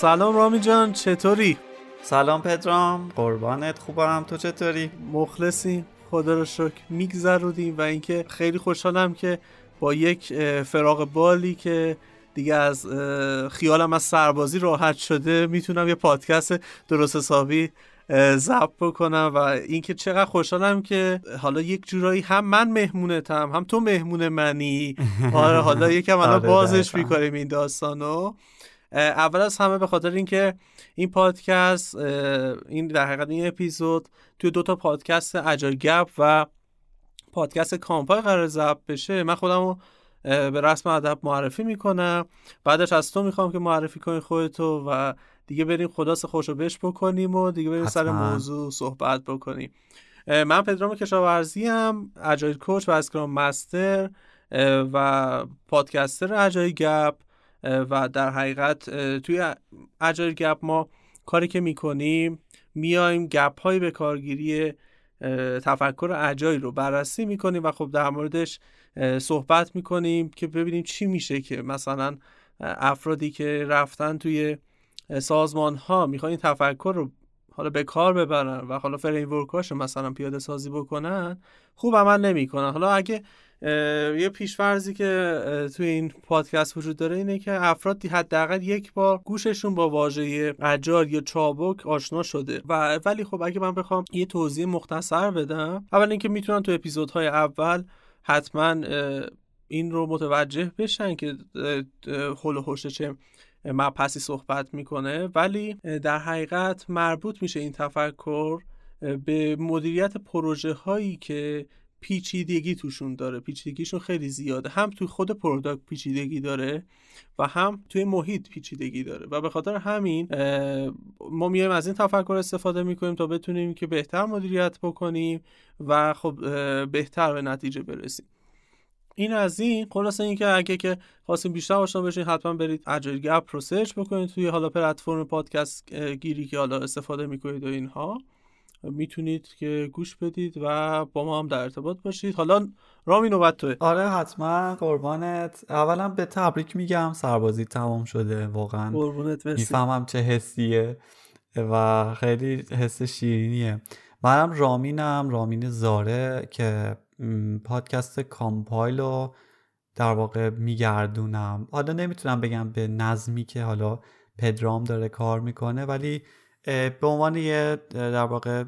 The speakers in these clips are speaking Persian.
سلام رامی جان چطوری؟ سلام پدرام قربانت خوبم تو چطوری؟ مخلصیم خدا رو شکر میگذرودیم و اینکه خیلی خوشحالم که با یک فراغ بالی که دیگه از خیالم از سربازی راحت شده می‌تونم یه پادکست درست حسابی ضبط بکنم و اینکه چقدر خوشحالم که حالا یک جورایی هم من مهمونتم هم تو مهمون منی آره حالا یکم الان آره، بازش می‌کنیم این داستانو اول از همه به خاطر اینکه این پادکست این در حقیقت این اپیزود توی دو تا پادکست اجای گپ و پادکست کامپای قرار ضبط بشه من خودم رو به رسم ادب معرفی می‌کنم. بعدش از تو می‌خوام که معرفی کنی خودتو و دیگه بریم خداس خوشو بش بکنیم و دیگه بریم سر موضوع صحبت بکنیم. من پدرام کشاورزی هم اجایل کوچ و اسکرام مستر و پادکستر اجایل گپ. و در حقیقت توی اجایل گپ ما کاری که می‌کنیم میایم گپ های به کارگیری تفکر اجایل رو بررسی می‌کنیم و خب در موردش صحبت می‌کنیم که ببینیم چی میشه که مثلا افرادی که رفتن توی سازمان ها می‌خوان این تفکر رو حالا به کار ببرن و حالا فریم رو مثلا پیاده سازی بکنن خوب عمل نمی‌کنن. حالا اگه یه پیشفرزی که توی این پادکست وجود داره اینه که افراد حداقل یک بار گوششون با واژه اجار یا چابک آشنا شده. و ولی خب اگه من بخوام یه توضیح مختصر بدم اول اینکه می‌تونن تو اپیزودهای اول حتما این رو متوجه بشن که حل و چه مبحثی صحبت می‌کنه. ولی در حقیقت مربوط میشه این تفکر به مدیریت پروژه هایی که پیچیدگی توشون داره. پیچیدگیشون خیلی زیاده. هم توی خود product پیچیدگی داره و هم توی محیط پیچیدگی داره. و به خاطر همین ما میایم از این تفکر استفاده می‌کنیم تا بتونیم که بهتر مدیریت بکنیم و خب بهتر به نتیجه برسیم. این از این. خلاصه اینکه اگه که خواستین بیشتر آشنا بشین حتما برید Agile گپ رو سرچ بکنید توی حالا پلتفرم پادکست گیری که حالا استفاده می‌کنید و اینها. می‌تونید که گوش بدید و با ما هم در ارتباط باشید. حالا رامی نوبت توه. آره حتما. قربانت. اولا به تبریک میگم. سربازی تمام شده واقعا. قربونت می‌فهمم چه حسیه و خیلی حس شیرینیه. منم رامینم رامین زاره که پادکست کامپایل رو در واقع میگردونم. حالا نمی‌تونم بگم به نظمی که حالا پدرام داره کار می‌کنه ولی به عنوان یه در واقع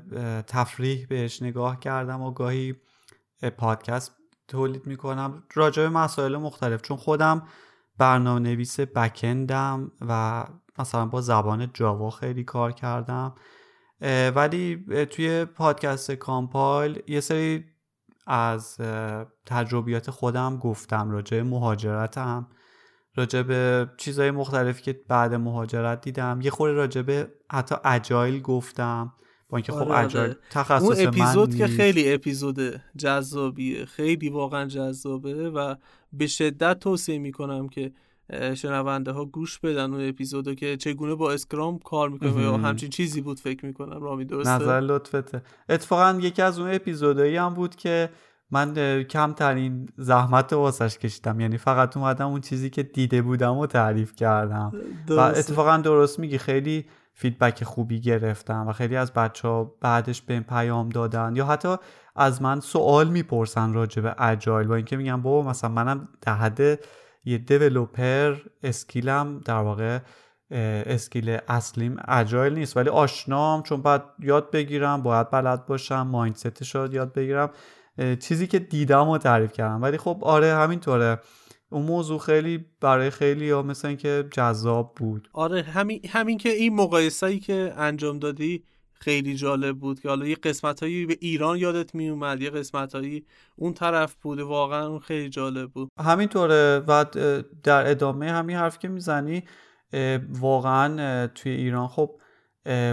تفریح بهش نگاه کردم و گاهی پادکست تولید می‌کنم راجع به مسائل مختلف. چون خودم برنامه نویس بکندم و مثلا با زبان جاوا خیلی کار کردم. ولی توی پادکست کامپایل یه سری از تجربیات خودم گفتم راجع مهاجرتم. راجع به چیزهای مختلفی که بعد مهاجرت دیدم. یه خورده راجع به حتی اجایل گفتم. با اینکه خب آره اجایل تخصص اون اپیزود که خیلی اپیزود جذابیه خیلی واقعا جذابه و به شدت توصیه می‌کنم که شنونده ها گوش بدن اون اپیزودو که چگونه با اسکرام کار می‌کنه یا همچین چیزی بود فکر می‌کنم. رامی درسته؟ نظر لطفته. اتفاقا یکی از اون اپیزودایی هم بود که من کمترین زحمت واسش کشیدم. یعنی فقط اومدم اون چیزی که دیده بودم و تعریف کردم. و اتفاقا درست میگی. خیلی feedback خوبی گرفتم و خیلی از بچه ها بعدش بهم پیام دادن. یا حتی از من سوال می‌پرسن راجع به agile با اینکه میگم بابا مثلا منم در حد یه developer skill م در واقع skill اصلیم agile نیست. ولی آشنام چون باید یاد بگیرم باید بلد باشم mindset ش رو یاد بگیرم. چیزی که دیدم و تعریف کردم. ولی خب آره همینطوره. اون موضوع خیلی برای خیلی ها مثل اینکه جذاب بود. آره همین همین که این مقایسه‌ای که انجام دادی خیلی جالب بود که حالا یه قسمت هایی به ایران یادت می اومد یه قسمت هایی اون طرف بوده واقعا خیلی جالب بود. همینطوره. و در ادامه همین حرف که می‌زنی واقعا توی ایران خب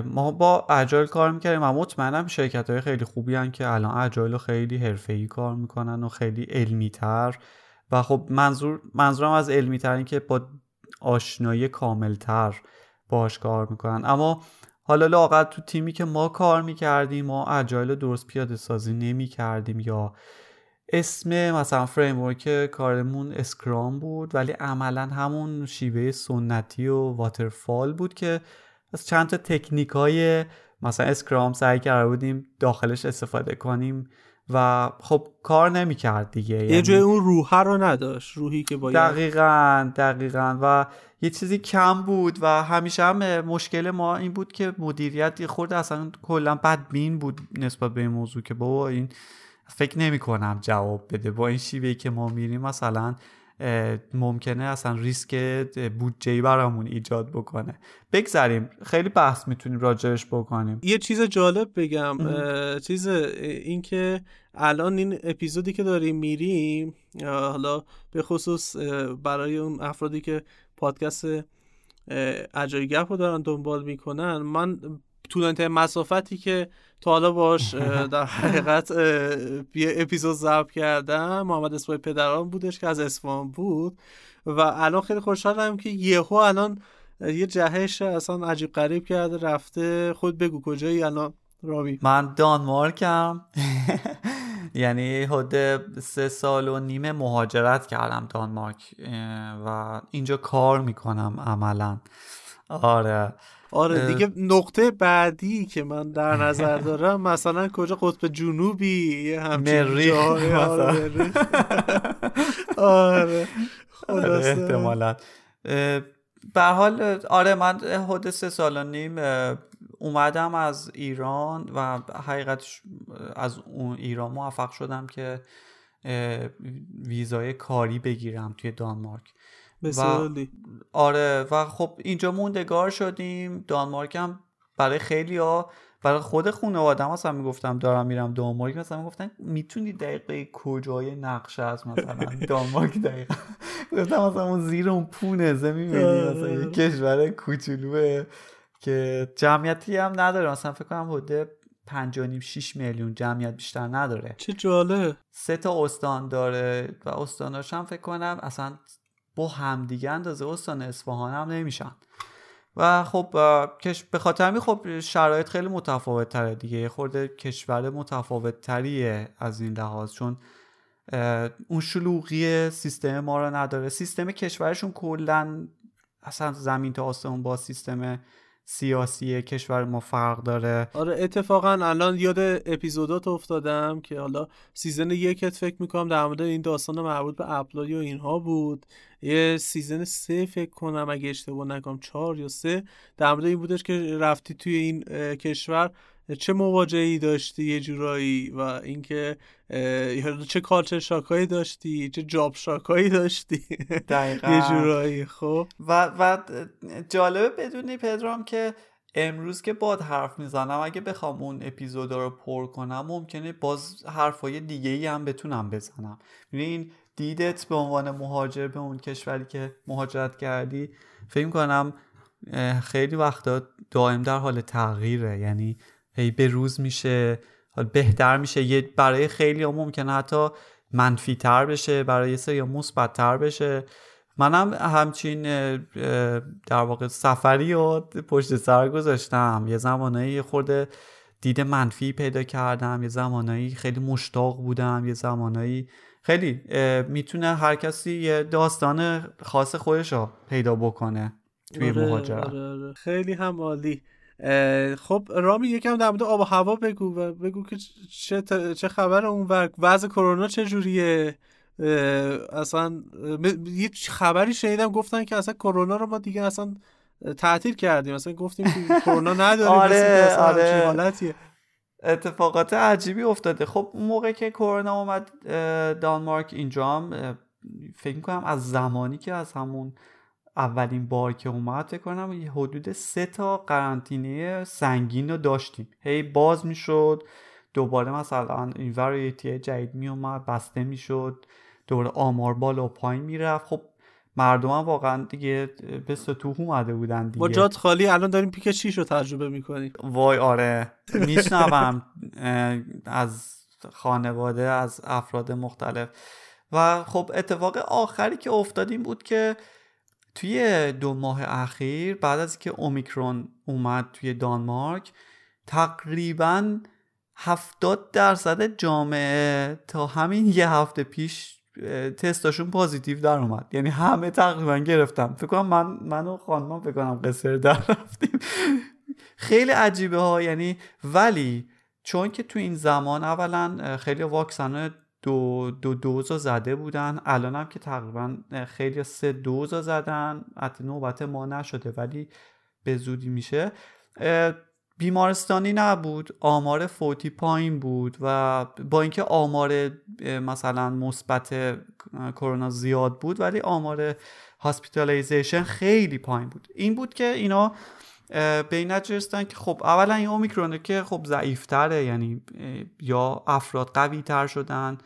ما با اجایل کار می‌کردیم و مطمئنم شرکت های خیلی خوبی هن که الان اجایل رو خیلی حرفه‌ای کار می‌کنن و خیلی علمی تر و خب منظور منظورم از علمی تر این که با آشنایی کاملتر باش کار می‌کنن. اما حالا لااقل تو تیمی که ما کار می‌کردیم ما agile درست پیاده سازی نمی‌کردیم یا اسم مثلا framework کارمون Scrum بود ولی عملا همون شیوه سنتی و waterfall بود که از چند تا تکنیک های مثلا Scrum سعی کرده بودیم داخلش استفاده کنیم و خب کار نمی‌کرد دیگه. یه یعنی جای اون روحه رو نداشت روحی که باید. دقیقا دقیقا. و یه چیزی کم بود و همیشه هم مشکل ما این بود که مدیریت یه خورده اصلا کلا بدبین بود نسبت به این موضوع که بابا این فکر نمی کنم جواب بده. با این شیوهی که ما میریم مثلا ممکنه اصلا ریسک بودجه برامون ایجاد بکنه. بگذاریم خیلی بحث می‌تونیم راجعش بکنیم. یه چیز جالب بگم. چیز اینکه الان این اپیزودی که داریم میریم حالا به خصوص برای اون افرادی که پادکست اجای گپ رو دارن دنبال می‌کنن من طولانی مسافتی که تا حالا باش در حقیقت یه اپیزود ضبط کردم. محمد اسماعیل پدران بودش که از اسفان بود و الان خیلی خوشحالم که یهو الان یه جهش اصلا عجیب غریب کرده رفته. خود بگو کجایی الان؟ راوی من دانمارکم. یعنی حد سه سال و نیم مهاجرت کردم دانمارک و اینجا کار می‌کنم عملا. آره. آره دیگه نقطه بعدی که من در نظر دارم مثلا کجا قطب جنوبی همچین مریخ آره, آره, آره. احتمالا. به حال آره من حد سه سال و نیم اومدم از ایران و حقیقتش از اون ایران موفق شدم که ویزای کاری بگیرم توی دانمارک. و آره و خب اینجا موندگار شدیم. دانمارک هم برای خیلی ها برای خود خانواده هم مثلا می‌گفتم دارم میرم دانمارک مثلا می‌گفتن می‌تونی دقیقه کجای نقشه است مثلا؟ دانمارک دقیقا. گفتم مثلا اون زیر اون پونه می‌بینی آره. مثلا یه کشور کوچولوه که جمعیتی هم نداره. مثلا فکر کنم حدود پنج و 6 میلیون جمعیت بیشتر نداره. چه جاله سه تا استان داره و استاناش هم فکر کنم اصلا با همدیگه اندازه استان اصفهان هم نمیشن. و خب به خاطر همین خب شرایط خیلی متفاوت تره دیگه. یه خورده کشور متفاوت تریه از این لحاظ چون اون شلوغی سیستم ما رو نداره. سیستم کشورشون کلا اصلا زمین تا آسمون با سیستم سیاسی کشور ما فرق داره. آره اتفاقا الان یاد اپیزودات افتادم که حالا season یکت فکر می‌کنم در مورد این داستان مربوط به اپلودی و اینها بود. یه season سه فکر کنم اگه اشتباه نکنم چهار یا سه. در مورد این بودش که رفتی توی این کشور چه مواجهی داشتی یه جورایی و اینکه چه کالچر شاکایی داشتی چه جاب شاکایی داشتی؟ دقیقا. یه جورایی خب. و, و جالبه بدونی پدرام که امروز که باد حرف می‌زنم اگه بخوام اون اپیزود رو پر کنم ممکنه باز حرفای دیگه ای هم بتونم بزنم. این دیدت به عنوان مهاجر به اون کشوری که مهاجرت کردی فکر کنم خیلی وقتا دائم در حال تغییره. یعنی هی به روز میشه بهتر میشه. یه برای خیلی ها ممکنه حتی منفی تر بشه برای سری مثبت تر بشه. منم همچین در واقع سفری و پشت سر گذاشتم. یه زمانایی خورده دید منفی پیدا کردم یه زمانایی خیلی مشتاق بودم یه زمانایی خیلی می‌تونه هر کسی یه داستان خاص خودش رو پیدا بکنه توی آره، مهاجرت. آره، آره. خیلی هم عالی. خب رامی یکم در مورد آب و هوا بگو و بگو که چه, چه خبر اون وقت وضع کرونا چه جوریه اصلا یه خبری شنیدم گفتن که اصلا کرونا رو ما دیگه اصلا تعطیل کردیم. اصلا گفتیم که کرونا نداریم آره آره. حالتیه. اتفاقات عجیبی افتاده. خب اون موقع که کرونا اومد دانمارک اینجا هم فکر کنم از زمانی که از همون اولین بار که اومد فکر کنم حدود سه تا قرنطینه سنگین رو داشتیم. هی باز می‌شد دوباره مثلا این وریتی جدید می اومد بسته می‌شد دوباره آمار بالا و پایین می‌رفت. خب مردم هم واقعا دیگه به ستوه اومده بودن دیگه. با جات خالی الان داریم پیک 6 رو تجربه می‌کنیم. وای آره میشنوم از خانواده از افراد مختلف. و خب اتفاق آخری که افتادیم بود که توی دو ماه اخیر بعد از که اومیکرون اومد توی دانمارک تقریبا هفتاد درصد جامعه تا همین یه هفته پیش تستاشون پازیتیو در اومد. یعنی همه تقریبا گرفتم فکر کنم من منو خانمان فکر کنم قصر در رفتیم. خیلی عجیبه ها یعنی ولی چون که تو این زمان اولا خیلی واکسن دو دو دوزا زده بودن. الان هم که تقریبا خیلی سه دوزا زدن. حتی نوبت ما نشده ولی به زودی میشه. بیمارستانی نبود. آمار فوتی پایین بود و با اینکه آمار مثلا مثبت کرونا زیاد بود ولی آمار hospitalization خیلی پایین بود. این بود که اینا به این که خب اولا این اومیکرونه که خب ضعیفتره یعنی یا افراد قوی تر شدن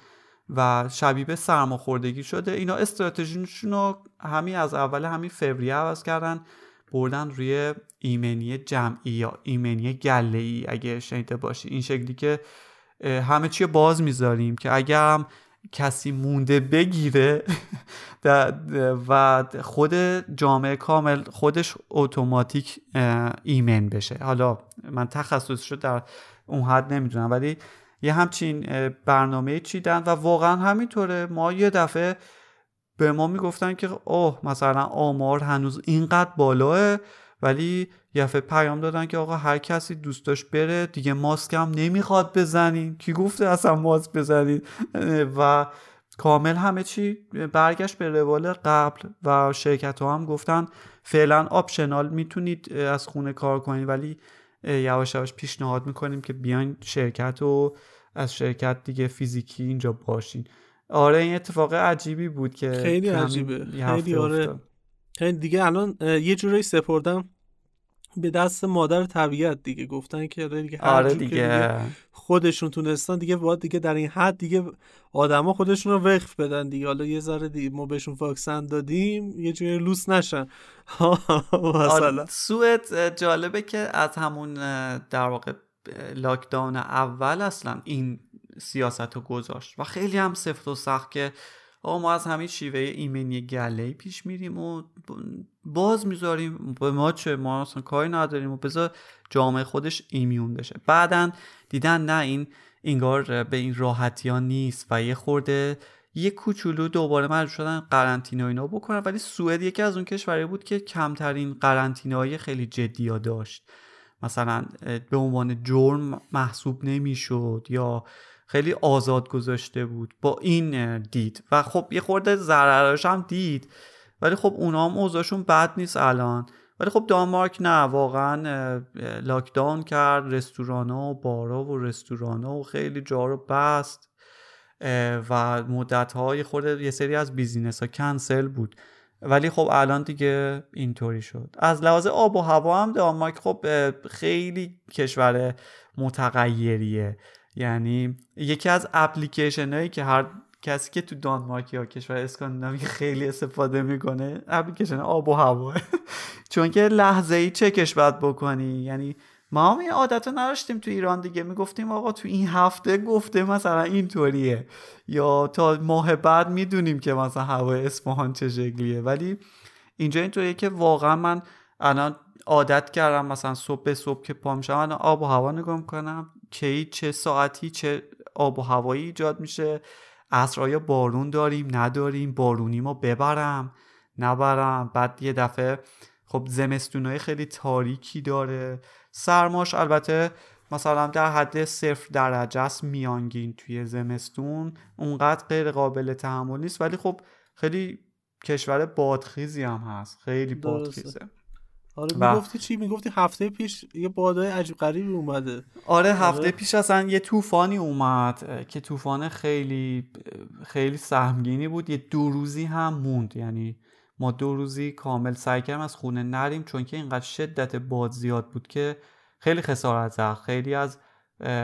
و شبیه به سرماخوردگی شده. اینا استراتژیشون رو همین از اول همین فوریه عوض کردن بردن روی ایمنی جمعی یا ایمنی گله ای اگه شنیده باشی. این شکلی که همه چی باز می‌ذاریم که اگر هم کسی مونده بگیره و خود جامعه کامل خودش اتوماتیک ایمن بشه. حالا من تخصصش رو در اون حد نمی‌دونم ولی یه همچین برنامه چیدن و واقعا همینطوره. ما یه دفعه به ما می‌گفتن که اوه مثلا آمار هنوز اینقدر بالاه ولی یه پیام دادن که آقا هر کسی دوست داشت بره دیگه ماسک هم نمی‌خواد بزنین. کی گفته اصلا ماسک بزنید و کامل همه چی برگشت به روال قبل و شرکت ها هم گفتن فعلا آپشنال می‌تونید از خونه کار کنید ولی یواش یواش پیشنهاد می‌کنیم که بیاین شرکت و از شرکت دیگه فیزیکی اینجا باشین. آره این اتفاق عجیبی بود که خیلی عجیبه. خیلی آره. دیگه الان یه جورایی سپردم به دست مادر طبیعت دیگه. گفتن که آره دیگه آره دیگه. دیگه خودشون تونستن دیگه باید دیگه در این حد دیگه آدما خودشون رو وقف بدن دیگه. حالا یه ذره دیگه ما بهشون واکسن دادیم یه جوری لوس نشن. آره سوئد جالبه که از همون در واقع لاکداون اول اصلا این سیاست رو گذاشت و خیلی هم سفت و سخت که آقا ما از همین شیوه ایمنی گله پیش میریم و باز می‌ذاریم. به ما چه؟ ما اصلا کاری نداریم و بذار جامعه خودش ایمیون بشه. بعدا دیدن نه این انگار به این راحتی ها نیست و یه خورده یه کوچولو دوباره مجبور شدن قرنطینه اینا بکنن. ولی سوئد یکی از اون کشوری بود که کمترین قرنطینه خیلی جدی ها داشت. مثلا به عنوان جرم محسوب نمی‌شد یا خیلی آزاد گذاشته بود با این دید. و خب یه خورده ضرراش هم دید. ولی خب اونا هم اوضاعشون بد نیست الان. ولی خب دانمارک نه واقعا lockdown کرد. رستوران و بارا و رستوران و خیلی جا رو بست. و مدت های خورده یه سری از business ها کنسل بود. ولی خب الان دیگه اینطوری شد. از لحاظ آب و هوا هم دانمارک خب خیلی کشور متغیریه. یعنی یکی از اپلیکیشن هایی که هر کسی که تو دانمارک یا کشور اسکاندیناوی خیلی استفاده می‌کنه اپلیکیشن آب و هوا. چون که لحظه ای چکش باید بکنی. یعنی ما هم این عادت نداشتیم تو ایران دیگه. می‌گفتیم آقا تو این هفته گفته مثلا اینطوریه یا تا ماه بعد می‌دونیم که مثلا هوای اصفهان چه شکلیه. ولی اینجا اینطوریه که واقعا من الان عادت کردم مثلا صبح به صبح که پا میشم آب و هوا نگاه می‌کنم. کی چه ساعتی چه آب و هوایی ایجاد میشه. عصر بارون داریم؟ نداریم. بارونی ما ببرم؟ نبرم. بعد یه دفعه خب زمستونای خیلی تاریکی داره. سرماش البته مثلا در حد صفر درجه است میانگین توی زمستون. اونقدر غیر قابل تحمل نیست ولی خب خیلی کشور بادخیزی هم هست. خیلی بادخیزه. آره می‌گفتی چی؟ می‌گفتی هفته پیش یه بادای عجیب غریبی اومده. آره هفته آره. پیش اصلا یه طوفانی اومد که طوفان خیلی خیلی سهمگینی بود. یه دو روزی هم موند. یعنی ما دو روزی کامل سعی کردیم از خونه نریم چون که اینقدر شدت باد زیاد بود که خیلی خسارت زد. خیلی از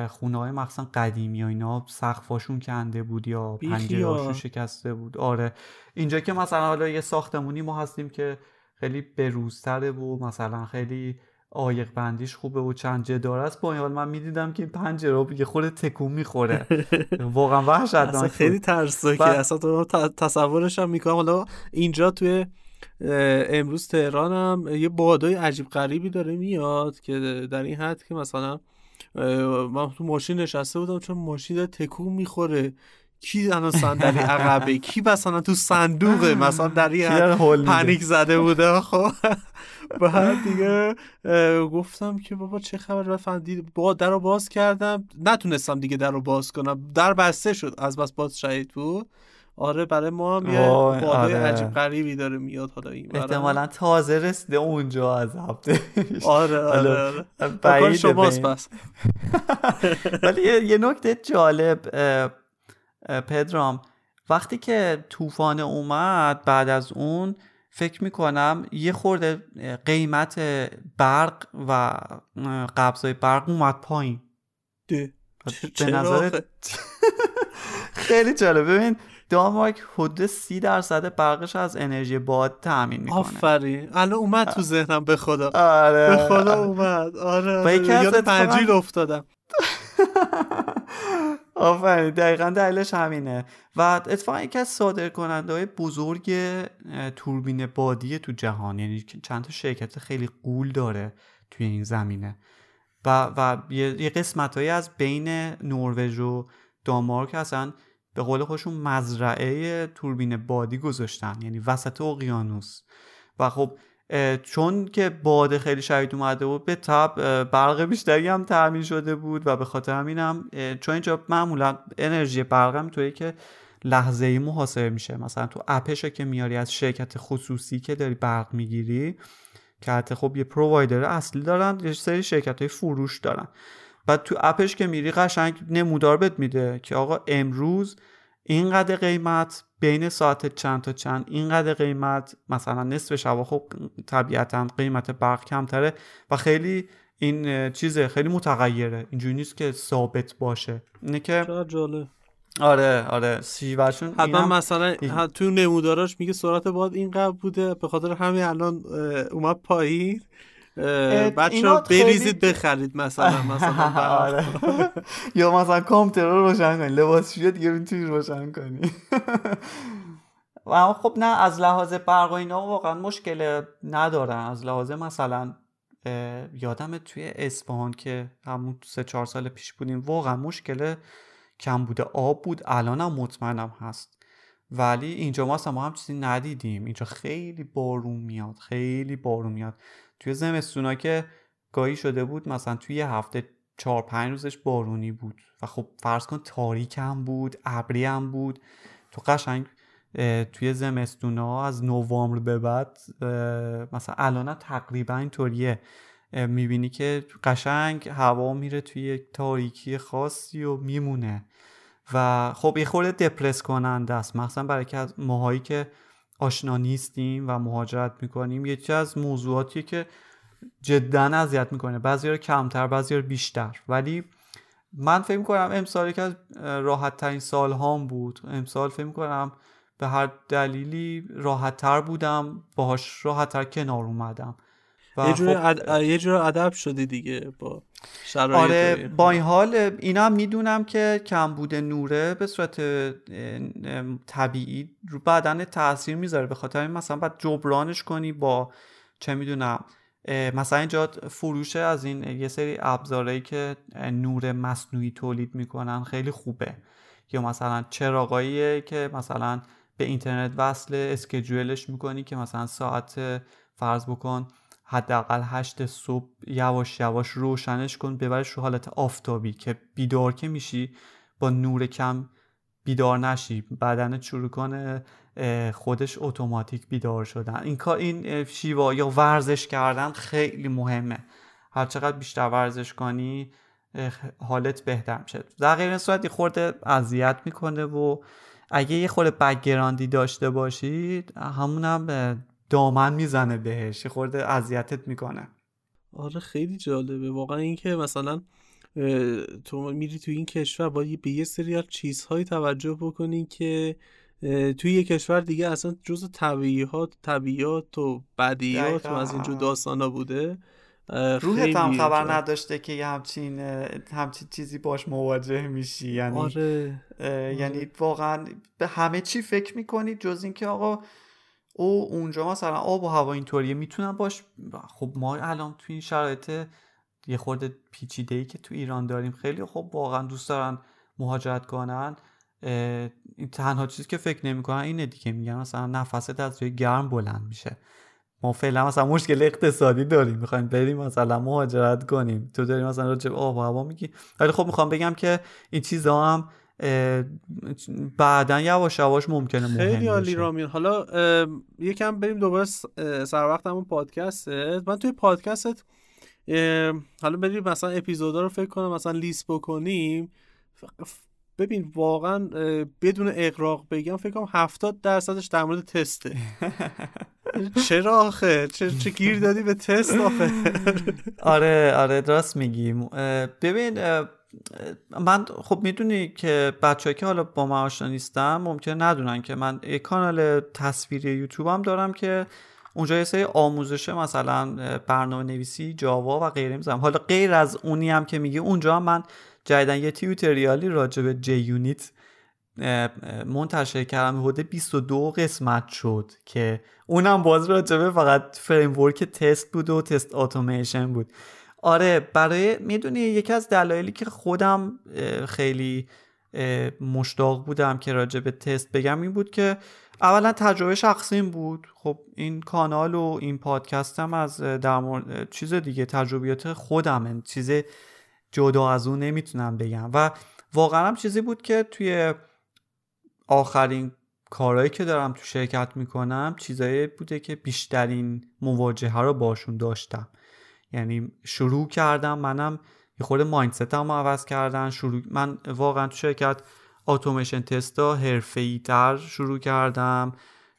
خونه های مخصوصا قدیمی و اینا سقفاشون کنده بود یا پنجرهاشون شکسته بود. آره. اینجا که مثلا حالا یه ساختمونی ما هستیم که خیلی بروزتره و مثلا خیلی آیق بندیش خوبه و چند جدار است. با این حال من می‌دیدم که این پنجره یه خورده تکون می‌خوره. واقعا وحشتناک خیلی ترسناکه. اصلا تو تصورش هم می‌کنم. حالا اینجا توی امروز تهران هم یه بادای عجیب غریبی داره میاد که در این حد که مثلا من تو ماشین نشسته بودم چون ماشین تکون می‌خوره. کی الان صندلی عقبه؟ کی مثلا تو صندوقه مثلا در پنیک زده بوده؟ خب. بعد دیگه گفتم که بابا چه خبر؟ فهمیدید با در رو باز کردم. نتونستم دیگه در رو باز کنم. در بسته شد. از بس باز شهید بود. آره برای ما هم یه باده آره. عجیب غریبی داره میاد حالا این احتمالا تازه رسیده اونجا از هفته آره آره, آره. شماست پس. ولی یه نکته جالب پدرام. وقتی که طوفان اومد بعد از اون فکر می‌کنم یه خورده قیمت برق و قبضای برق اومد پایین. به نظر خیلی جالب. ببین دانمارک حدود سی درصد برقش از انرژی باد تامین می‌کنه. آفرین. الان اومد تو ذهنم به خدا. آره. به خدا اومد. آره, آره. یاد افتادم. آفرین دقیقا دلیلش همینه. و اتفاقا یکی از صادر کننده های بزرگ توربین بادی تو جهان یعنی چند تا شرکت خیلی قول داره توی این زمینه. و, و یه قسمت از بین نروژ و دانمارک اصلا به قول خودشون مزرعه توربین بادی گذاشتن یعنی وسط اقیانوس. و خب چون که باد خیلی شدید اومده بود به تب برق بیشتری هم تعمین شده بود و به خاطر همینم چون اینجا معمولا انرژی برق هم توی که لحظه ای محاسبه میشه. مثلا تو اپش که میاری از شرکت خصوصی که داری برق می‌گیری که حتی خب یه پرووایدر اصلی دارن یه سری شرکت های فروش دارن. بعد تو اپش که میری قشنگ نمودار بهت میده که آقا امروز اینقدر قیمت بین ساعت چند تا چند اینقدر قیمت مثلا نصف شب خب طبیعتا قیمت برق کمتره و خیلی این چیز خیلی متغیره. اینجوری نیست که ثابت باشه. اینه که جالب. آره آره. شیوهشون حتما مثلا تو نموداراش میگه سرعت باد اینقدر بوده به خاطر همین الان اومد پایین. بچه بریزید بخرید مثلا مثلا آره. یا مثلا کامپیوتر رو روشن کنی لباس دیگه می‌تونی روشن کنی. و خب نه از لحاظ برق و اینا واقعا مشکل ندارن. از لحاظ مثلا یادم توی اسپان که همون سه چهار سال پیش بودیم واقعا مشکل کم بوده. آب بود الان هم مطمئنم هست. ولی اینجا ما اصلا ما هم چیزی ندیدیم. اینجا خیلی بارون میاد خیلی بارون میاد. توی زمستونا که گاهی شده بود مثلا توی یه هفته چهار پنج روزش بارونی بود و خب فرض کن تاریک هم بود ابری هم بود. تو قشنگ توی زمستونا از نوامبر به بعد مثلا الان تقریبا اینطوریه. می‌بینی که قشنگ هوا میره توی یک تاریکی خاصی و میمونه. و خب یه خورده دپرس کننده است. مثلا برای که از ماهایی که آشنا نیستیم و مهاجرت می‌کنیم. یکی از موضوعاتی که جدا اذیت می‌کنه. بعضی رو کمتر بعضی رو بیشتر. ولی من فکر می‌کنم امسال که از راحت ترین سال هام بود. امسال فکر می‌کنم به هر دلیلی راحت تر بودم. باهاش راحت تر کنار اومدم. یه جور خب ادب شدی دیگه با شرایط آره با این حال اینا هم می‌دونم که کم بوده نوره به صورت طبیعی. رو بدن تاثیر می‌ذاره. به خاطر این مثلا باید جبرانش کنی با چه می‌دونم مثلا اینجا فروش از این یه سری ابزارهایی که نور مصنوعی تولید می‌کنن خیلی خوبه. یا مثلا چراغایی که مثلا به اینترنت وصل اسکجولش می‌کنی که مثلا ساعت فرض بکن حداقل هشت صبح یواش یواش روشنش کن ببرش رو حالت آفتابی که بیدار که میشی با نور کم بیدار نشی. بدن شروع کنه خودش اتوماتیک بیدار شدن. این کار این شیوا یا ورزش کردن خیلی مهمه. هر چقدر بیشتر ورزش کنی حالت بهتر میشه. در غیر این صورت خورده اذیت می‌کنه و اگه یه خورده بکگراندی داشته باشید همونم دامن می‌زنه بهش خورده اذیتت می‌کنه. آره خیلی جالبه. واقعا اینکه مثلا تو میری تو این کشور باید به یه سری از چیزهایی توجه بکنی که توی یه کشور دیگه اصلا جز طبیعیات طبیعات و بدیات و از اینجور داستانا بوده. روحت هم خبر نداشته که یه همچین همچین چیزی باش مواجه میشی. یعنی آره. یعنی آره. واقعا به همه چی فکر می‌کنی جز اینکه آقا او اونجا مثلا آب و هوا اینطوریه می‌تونم باش خب ما الان توی این شرایط یه خورده پیچیده ای که تو ایران داریم خیلی خب واقعا دوست دارن مهاجرت کنن تنها چیزی که فکر نمی‌کنن اینه دیگه میگن مثلا نفست از روی گرم بلند میشه. ما فعلا مثلا مشکل اقتصادی داریم می‌خوایم بریم مثلا مهاجرت کنیم. تو داری مثلا راجع آب و هوا میگی. ولی خب می‌خوام بگم که این چیزا هم بعدا یواش یواش ممکنه مهم خیلی عالی رامین. حالا یکم بریم دوباره سر وقت همون پادکست من توی پادکستت حالا بریم مثلا اپیزودا رو فکر کنم مثلا لیست بکنیم. ببین واقعا بدون اقراق بگم فکر کنم 70 درصدش در مورد تسته. چرا آخه؟ چه, چه گیر دادی به تست آخه؟ آره آره درست میگیم ببین من خب می‌دونی که بچه که حالا با من آشنا نیستم ممکن ندونن که من یک کانال تصویری یوتیوب هم دارم که اونجا یه سری آموزشه مثلا برنامه نویسی جاوا و غیره می‌زنم حالا غیر از اونی هم که میگه اونجا هم من جدیدن یه تیوتریالی راجع به جی یونیت منتشر کردم. حدود 22 قسمت شد که اونم باز راجبه فقط framework تست بود و تست اتوماسیون بود. آره برای می‌دونی یکی از دلایلی که خودم خیلی مشتاق بودم که راجع به تست بگم این بود که اولا تجربه شخصیم بود. خب این کانال و این پادکست هم از در چیز دیگه تجربیات خودم چیز جدا از اون نمی‌تونم بگم. و واقعا هم چیزی بود که توی آخرین کارهایی که دارم تو شرکت می‌کنم چیزایی بوده که بیشترین مواجهه رو باشون داشتم. یعنی شروع کردم منم یه خورده مایندست هم عوض کردن شروع من واقعا تو شرکت اتوماسیون تستا حرفه‌ای تر شروع کردم.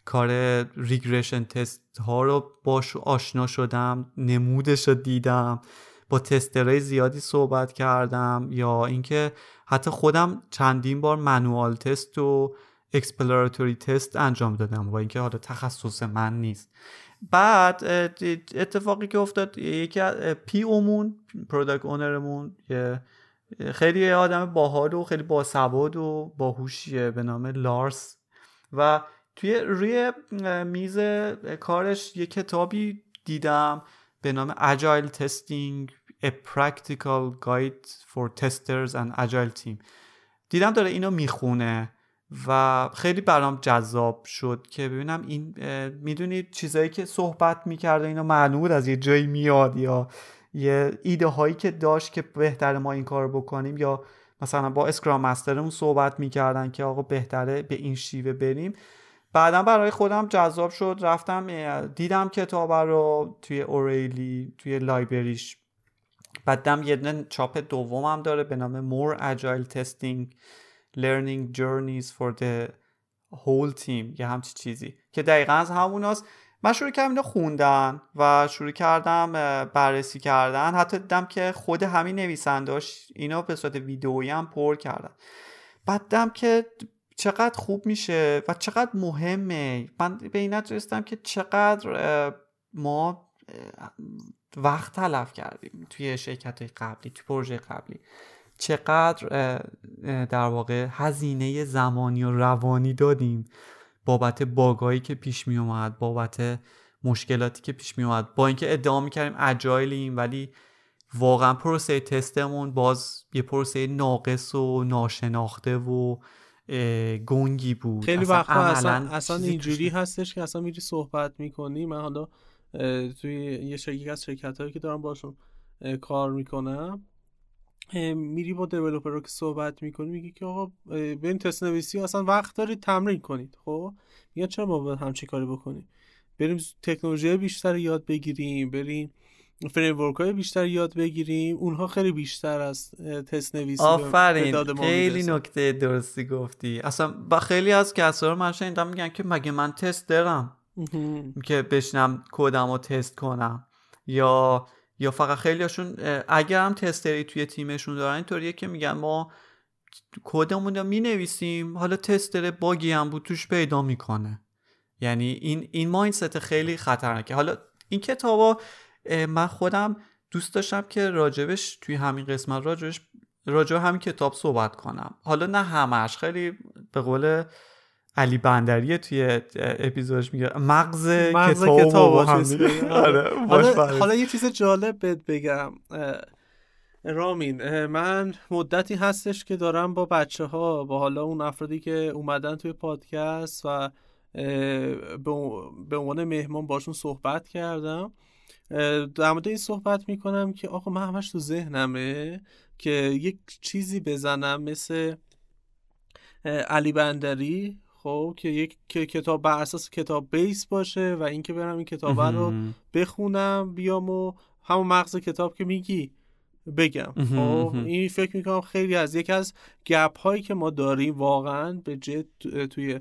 کار ریگرشن تست ها رو باش آشنا شدم نمودش رو دیدم با تسترهای زیادی صحبت کردم یا اینکه حتی خودم چندین بار manual test و exploratory test انجام دادم با اینکه حالا تخصص من نیست. بعد اتفاقی که افتاد یکی PO مون product owner مون خیلی آدم باحال و خیلی باسواد و باهوشیه به نام لارس. و توی روی میز کارش یه کتابی دیدم به نام Agile Testing A Practical Guide for Testers and Agile Team. دیدم داره اینو می‌خونه. و خیلی برام جذاب شد که ببینم این می‌دونید چیزایی که صحبت می‌کرده اینو معلوم از یه جایی میاد یا یه ایده هایی که داشت که بهتر ما این کار بکنیم یا مثلا با اسکرام مسترمون صحبت می‌کردن که آقا بهتره به این شیوه بریم. بعدا برای خودم جذاب شد. رفتم دیدم کتاب رو توی اوریلی توی لایبریش. بعدم یه چاپ دومم داره به نام More Agile Testing. Learning Journeys for the Whole Team یه همچی چیزی. که دقیقا از همون هست من شروع کردم اینو خوندن و شروع کردم بررسی کردن. حتی دیدم که خود همین نویسنداش اینو به صورت ویدئویی هم پر کردن. بعدم که چقدر خوب میشه و چقدر مهمه. من به این رسیدم که چقدر ما وقت تلف کردیم توی شرکت قبلی توی پروژه قبلی. چقدر در واقع هزینه زمانی و روانی دادیم بابت باگایی که پیش می اومد بابت مشکلاتی که پیش می اومد. با اینکه ادعا می‌کردیم اجایلیم ولی واقعا پروسه تستمون باز یه پروسه ناقص و ناشناخته و گنگی بود. خیلی وقتا اصلا, اصلا اینجوری هستش که اصلا میری صحبت می‌کنی. من حالا توی یه شرکت از شرکت هایی که دارم باشون کار می‌کنم میری با developer رو که صحبت می‌کنی میگی که آقا این تست نویسی اصلا وقت دارید تمرین کنید خب؟ میگن چرا ما باید همچی کاری بکنیم؟ بریم تکنولوژی بیشتر یاد بگیریم بریم framework های بیشتر یاد بگیریم اونها خیلی بیشتر از تست نویسی آفرین خیلی نکته درستی گفتی. اصلا با خیلی از کسا رو من شنیدم میگن که مگه من تست دارم؟ که بشنم کدم رو تست کنم؟ یا یا فقط خیلیاشون اگر هم تستری توی تیمشون دارن اینطوریه که میگن ما کدمون رو می‌نویسیم. حالا تستر باگی هم بود توش پیدا می‌کنه. یعنی این این مایندست خیلی خطرناکه. حالا این کتابا من خودم دوست داشتم که راجبش توی همین قسمت راجبش راجب همین کتاب صحبت کنم. حالا نه همش خیلی به قول علی بندری توی اپیزودش میگه مغز, مغز کتاب, آره، حالا, حالا یه چیز جالب بهت بگم. رامین من مدتی هستش که دارم با بچه ها با حالا اون افرادی که اومدن توی پادکست و به عنوان مهمان باشون صحبت کردم. در مورد این صحبت می‌کنم که آقا من همش تو ذهنمه که یک چیزی بزنم مثل علی بندری خب که یک کتاب بر اساس کتاب بیس باشه و اینکه برم این کتاب رو بخونم بیام و همون مغز کتاب که میگی بگم. خب این فکر می‌کنم خیلی از یکی از گپ هایی که ما داریم واقعا به جد توی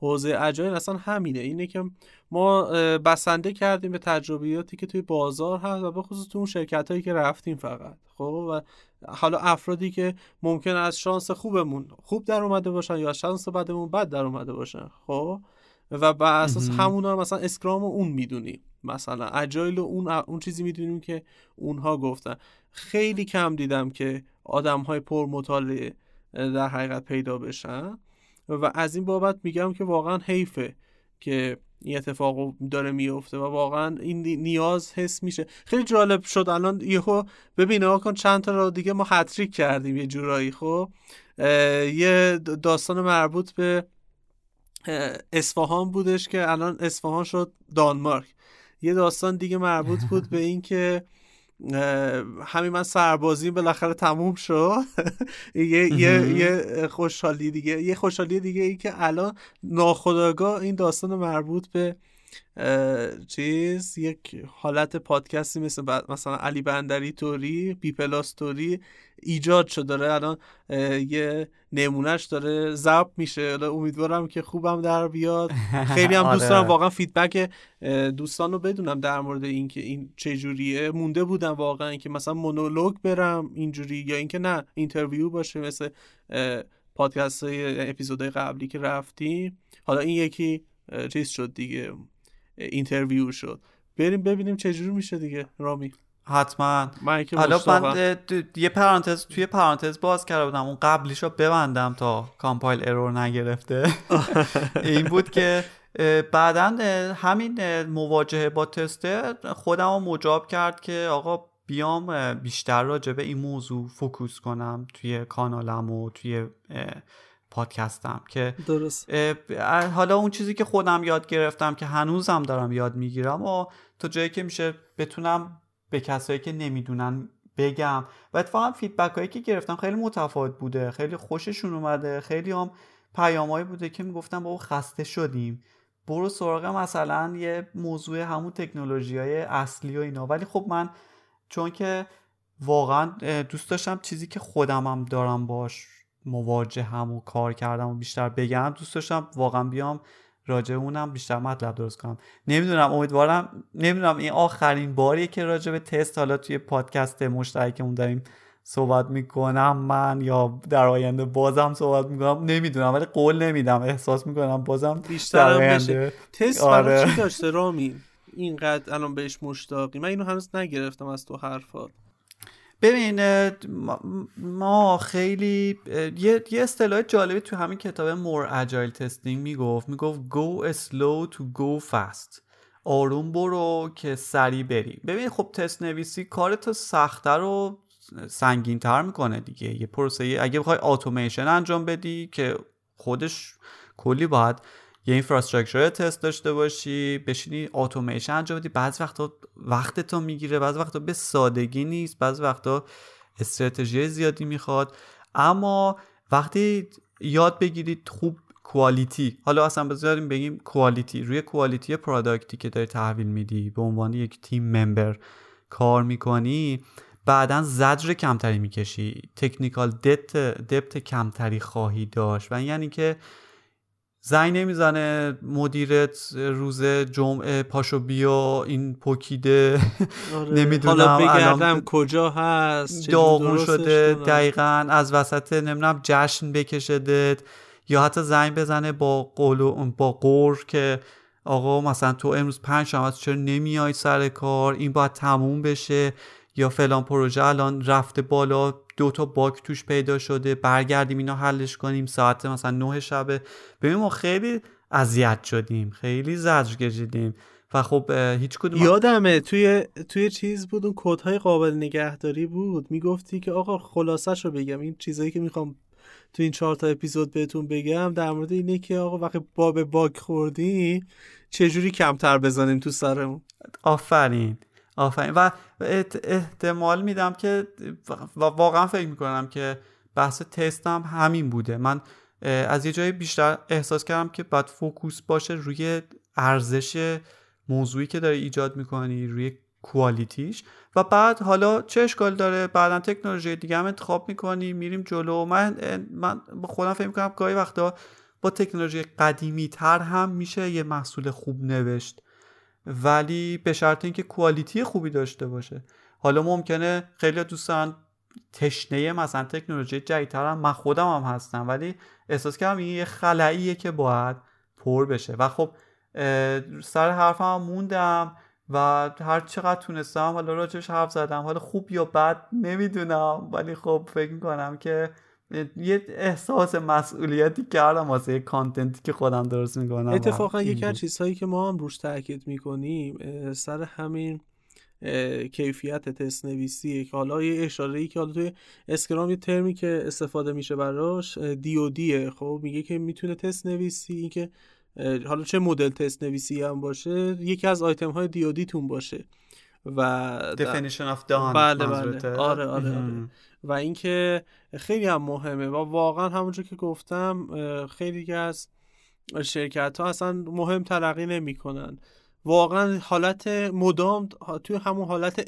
حوزه اجایل اصلا همینه. اینه که ما بسنده کردیم به تجربیاتی که توی بازار هست و به خصوص تو اون شرکت هایی که رفتیم فقط. خب و حالا افرادی که ممکن از شانس خوبمون خوب در اومده باشن یا شانس بدمون بد در اومده باشن خب؟ و بر اساس همونا مثلا اسکرام و اون می‌دونیم مثلا اجایل و اون اون چیزی می‌دونیم که اونها گفتن. خیلی کم دیدم که آدم های پر مطالعه در حقیقت پیدا بشن. و از این بابت میگم که واقعا حیفه که این اتفاق داره میفته و واقعا این نیاز حس میشه. خیلی جالب شد الان یهو ببین کن چند تا رو دیگه ما هتریک کردیم یه جورایی خب؟ یه داستان مربوط به اصفهان بودش که الان اصفهان شد دانمارک. یه داستان دیگه مربوط بود به این که همین من سربازی بالاخره تموم شد. یه, یه, یه خوشحالی دیگه یه خوشحالی دیگه ای که الان ناخداگاه این داستان مربوط به چیز یک حالت پادکستی مثل مثلا علی بندری طوری بی پلاس طوری ایجاد شده داره الان یه نمونهش داره ضبط میشه. امیدوارم که خوبم در بیاد. خیلی هم دوست دارم آره. واقعا feedback دوستان رو بدونم در مورد اینکه این چه جوریه مونده بودم واقعا که مثلا monologue برم اینجوری یا اینکه نه interview باشه مثل پادکست های اپیزودهای قبلی که رفتیم. حالا این یکی چیز شد دیگه. interview شد. بریم ببینیم چجوری میشه دیگه رامین. حتما. حالا من یه پرانتز توی پرانتز باز کرده بودم. اون قبلیش رو ببندم تا compile error نگرفته. این بود که بعدا همین مواجهه با تسته خودم رو مجاب کرد که آقا بیام بیشتر راجع به این موضوع focus کنم توی کانالم و توی پادکستم که درست. حالا اون چیزی که خودم یاد گرفتم که هنوزم دارم یاد می‌گیرم و تا جایی که میشه بتونم به کسایی که نمی‌دونن بگم. و اتفاقا فیدبک هایی که گرفتم خیلی متفاوت بوده خیلی خوششون اومده خیلی هم پیامایی بوده که می‌گفتم بابا خسته شدیم. برو سراغ مثلا یه موضوع همون تکنولوژی های اصلی و اینا. ولی خب من چون که واقعا دوست داشتم چیزی که خودمم دارم باش مواجه هم و کار کردم و بیشتر بگم. دوست داشتم واقعا بیام راجع اونم بیشتر مطلب درست کنم. نمی‌دونم امیدوارم نمی‌دونم این آخرین باریه که راجع به تست حالا توی پادکست مشترکمون داریم صحبت می‌کنم من یا در آینده بازم صحبت می‌کنم. نمی‌دونم ولی قول نمیدم احساس می‌کنم بازم بیشتر در آینده. تست آره. چی داشته رامی؟ اینقدر الان بهش مشتاقی. من اینو هنوز نگرفتم از تو حرفات. ببین ما خیلی یه, اصطلاح جالبی تو همین کتاب مور اجایل تستینگ می‌گفت. می‌گفت go slow to go fast. آروم برو که سریع بری. ببین خب تست نویسی کار تو سختتر و سنگین تر می‌کنه دیگه. یه پروسه اگه بخوای اتوماسیون انجام بدی که خودش کلی باید یه infrastructure test داشته باشی بشینی اتوماسیون انجام بدی. بعضی وقتا وقت تو می‌گیره بعضی وقتا به سادگی نیست بعضی وقتا استراتژی زیادی می‌خواد. اما وقتی یاد بگیرید خوب quality حالا اصلا بذاریم بگیم quality روی quality product ی که داری تحویل میدی به عنوان یک team member کار می‌کنی بعدا زجر کمتری می‌کشی. technical debt کمتری خواهی داشت. و یعنی که زنگ نمی‌زنه مدیرت روز جمعه پاشو بیا این پوکیده. آره. نمی‌دونم حالا بگردم کجا هست داغون شده دقیقا از وسط نمی‌دونم جشن بکشدت یا حتی زنگ بزنه با قول با قور که آقا مثلا تو امروز پنج شنبه چرا نمیای سر کار؟ این باید تموم بشه یا فلان پروژه الان رفته بالا. دو تا باک توش پیدا شده برگردیم اینا حلش کنیم ساعت مثلا نه شبه. ببین ما خیلی اذیت شدیم خیلی زجر کشیدیم و خب هیچ کدوم یادمه توی توی چیز بود اون کدهای قابل نگهداری بود. می‌گفتی که آقا خلاصش رو بگم. این چیزایی که می‌خوام تو این چهار تا اپیزود بهتون بگم در مورد اینه که آقا وقتی با به باگ خوردی چجوری کمتر بزنیم تو سرمون؟ آفرین. آفرین. و احتمال میدم که واقعا فکر می‌کنم که بحث تستم همین بوده. من از یه جای بیشتر احساس کردم که باید فوکوس باشه روی ارزش موضوعی که داری ایجاد می‌کنی روی کوالیتیش. و بعد حالا چه اشکال داره؟ بعدا تکنولوژی دیگه هم انتخاب می‌کنی میریم جلو. من من خودم فکر می‌کنم گاهی وقتا با تکنولوژی قدیمی تر هم میشه یه محصول خوب نوشت. ولی به شرط اینکه کوالیتی خوبی داشته باشه. حالا ممکنه خیلی دوستان تشنه مثلا تکنولوژی جدیدتر من خودم هم هستم ولی احساس کردم این یه خلاییه که باید پر بشه. و خب سر حرفم موندم و هر چقدر تونستم حالا راجبش حرف زدم. حالا خوب یا بد نمی‌دونم ولی خب فکر می‌کنم که یه احساس مسئولیتی کردم واسه کانتنتی که خودم درست می‌کنم. اتفاقا یکی از چیزهایی که ما هم روش تاکید می‌کنیم سر همین کیفیت تست نویسی که حالا یه اشاره ای که حالا توی اسکرام یه ترمی که استفاده میشه براش دیودیه خب میگه که می‌تونه تست نویسی این که حالا چه مدل تست نویسی هم باشه یکی از آیتم های دیودیتون باشه. و definition of done بله بله. آره آره, آره. و اینکه خیلی هم مهمه و واقعا همونجور که گفتم خیلی از شرکت ها اصلا مهم تلقی نمی‌کنن. واقعا حالت مدام توی همون حالت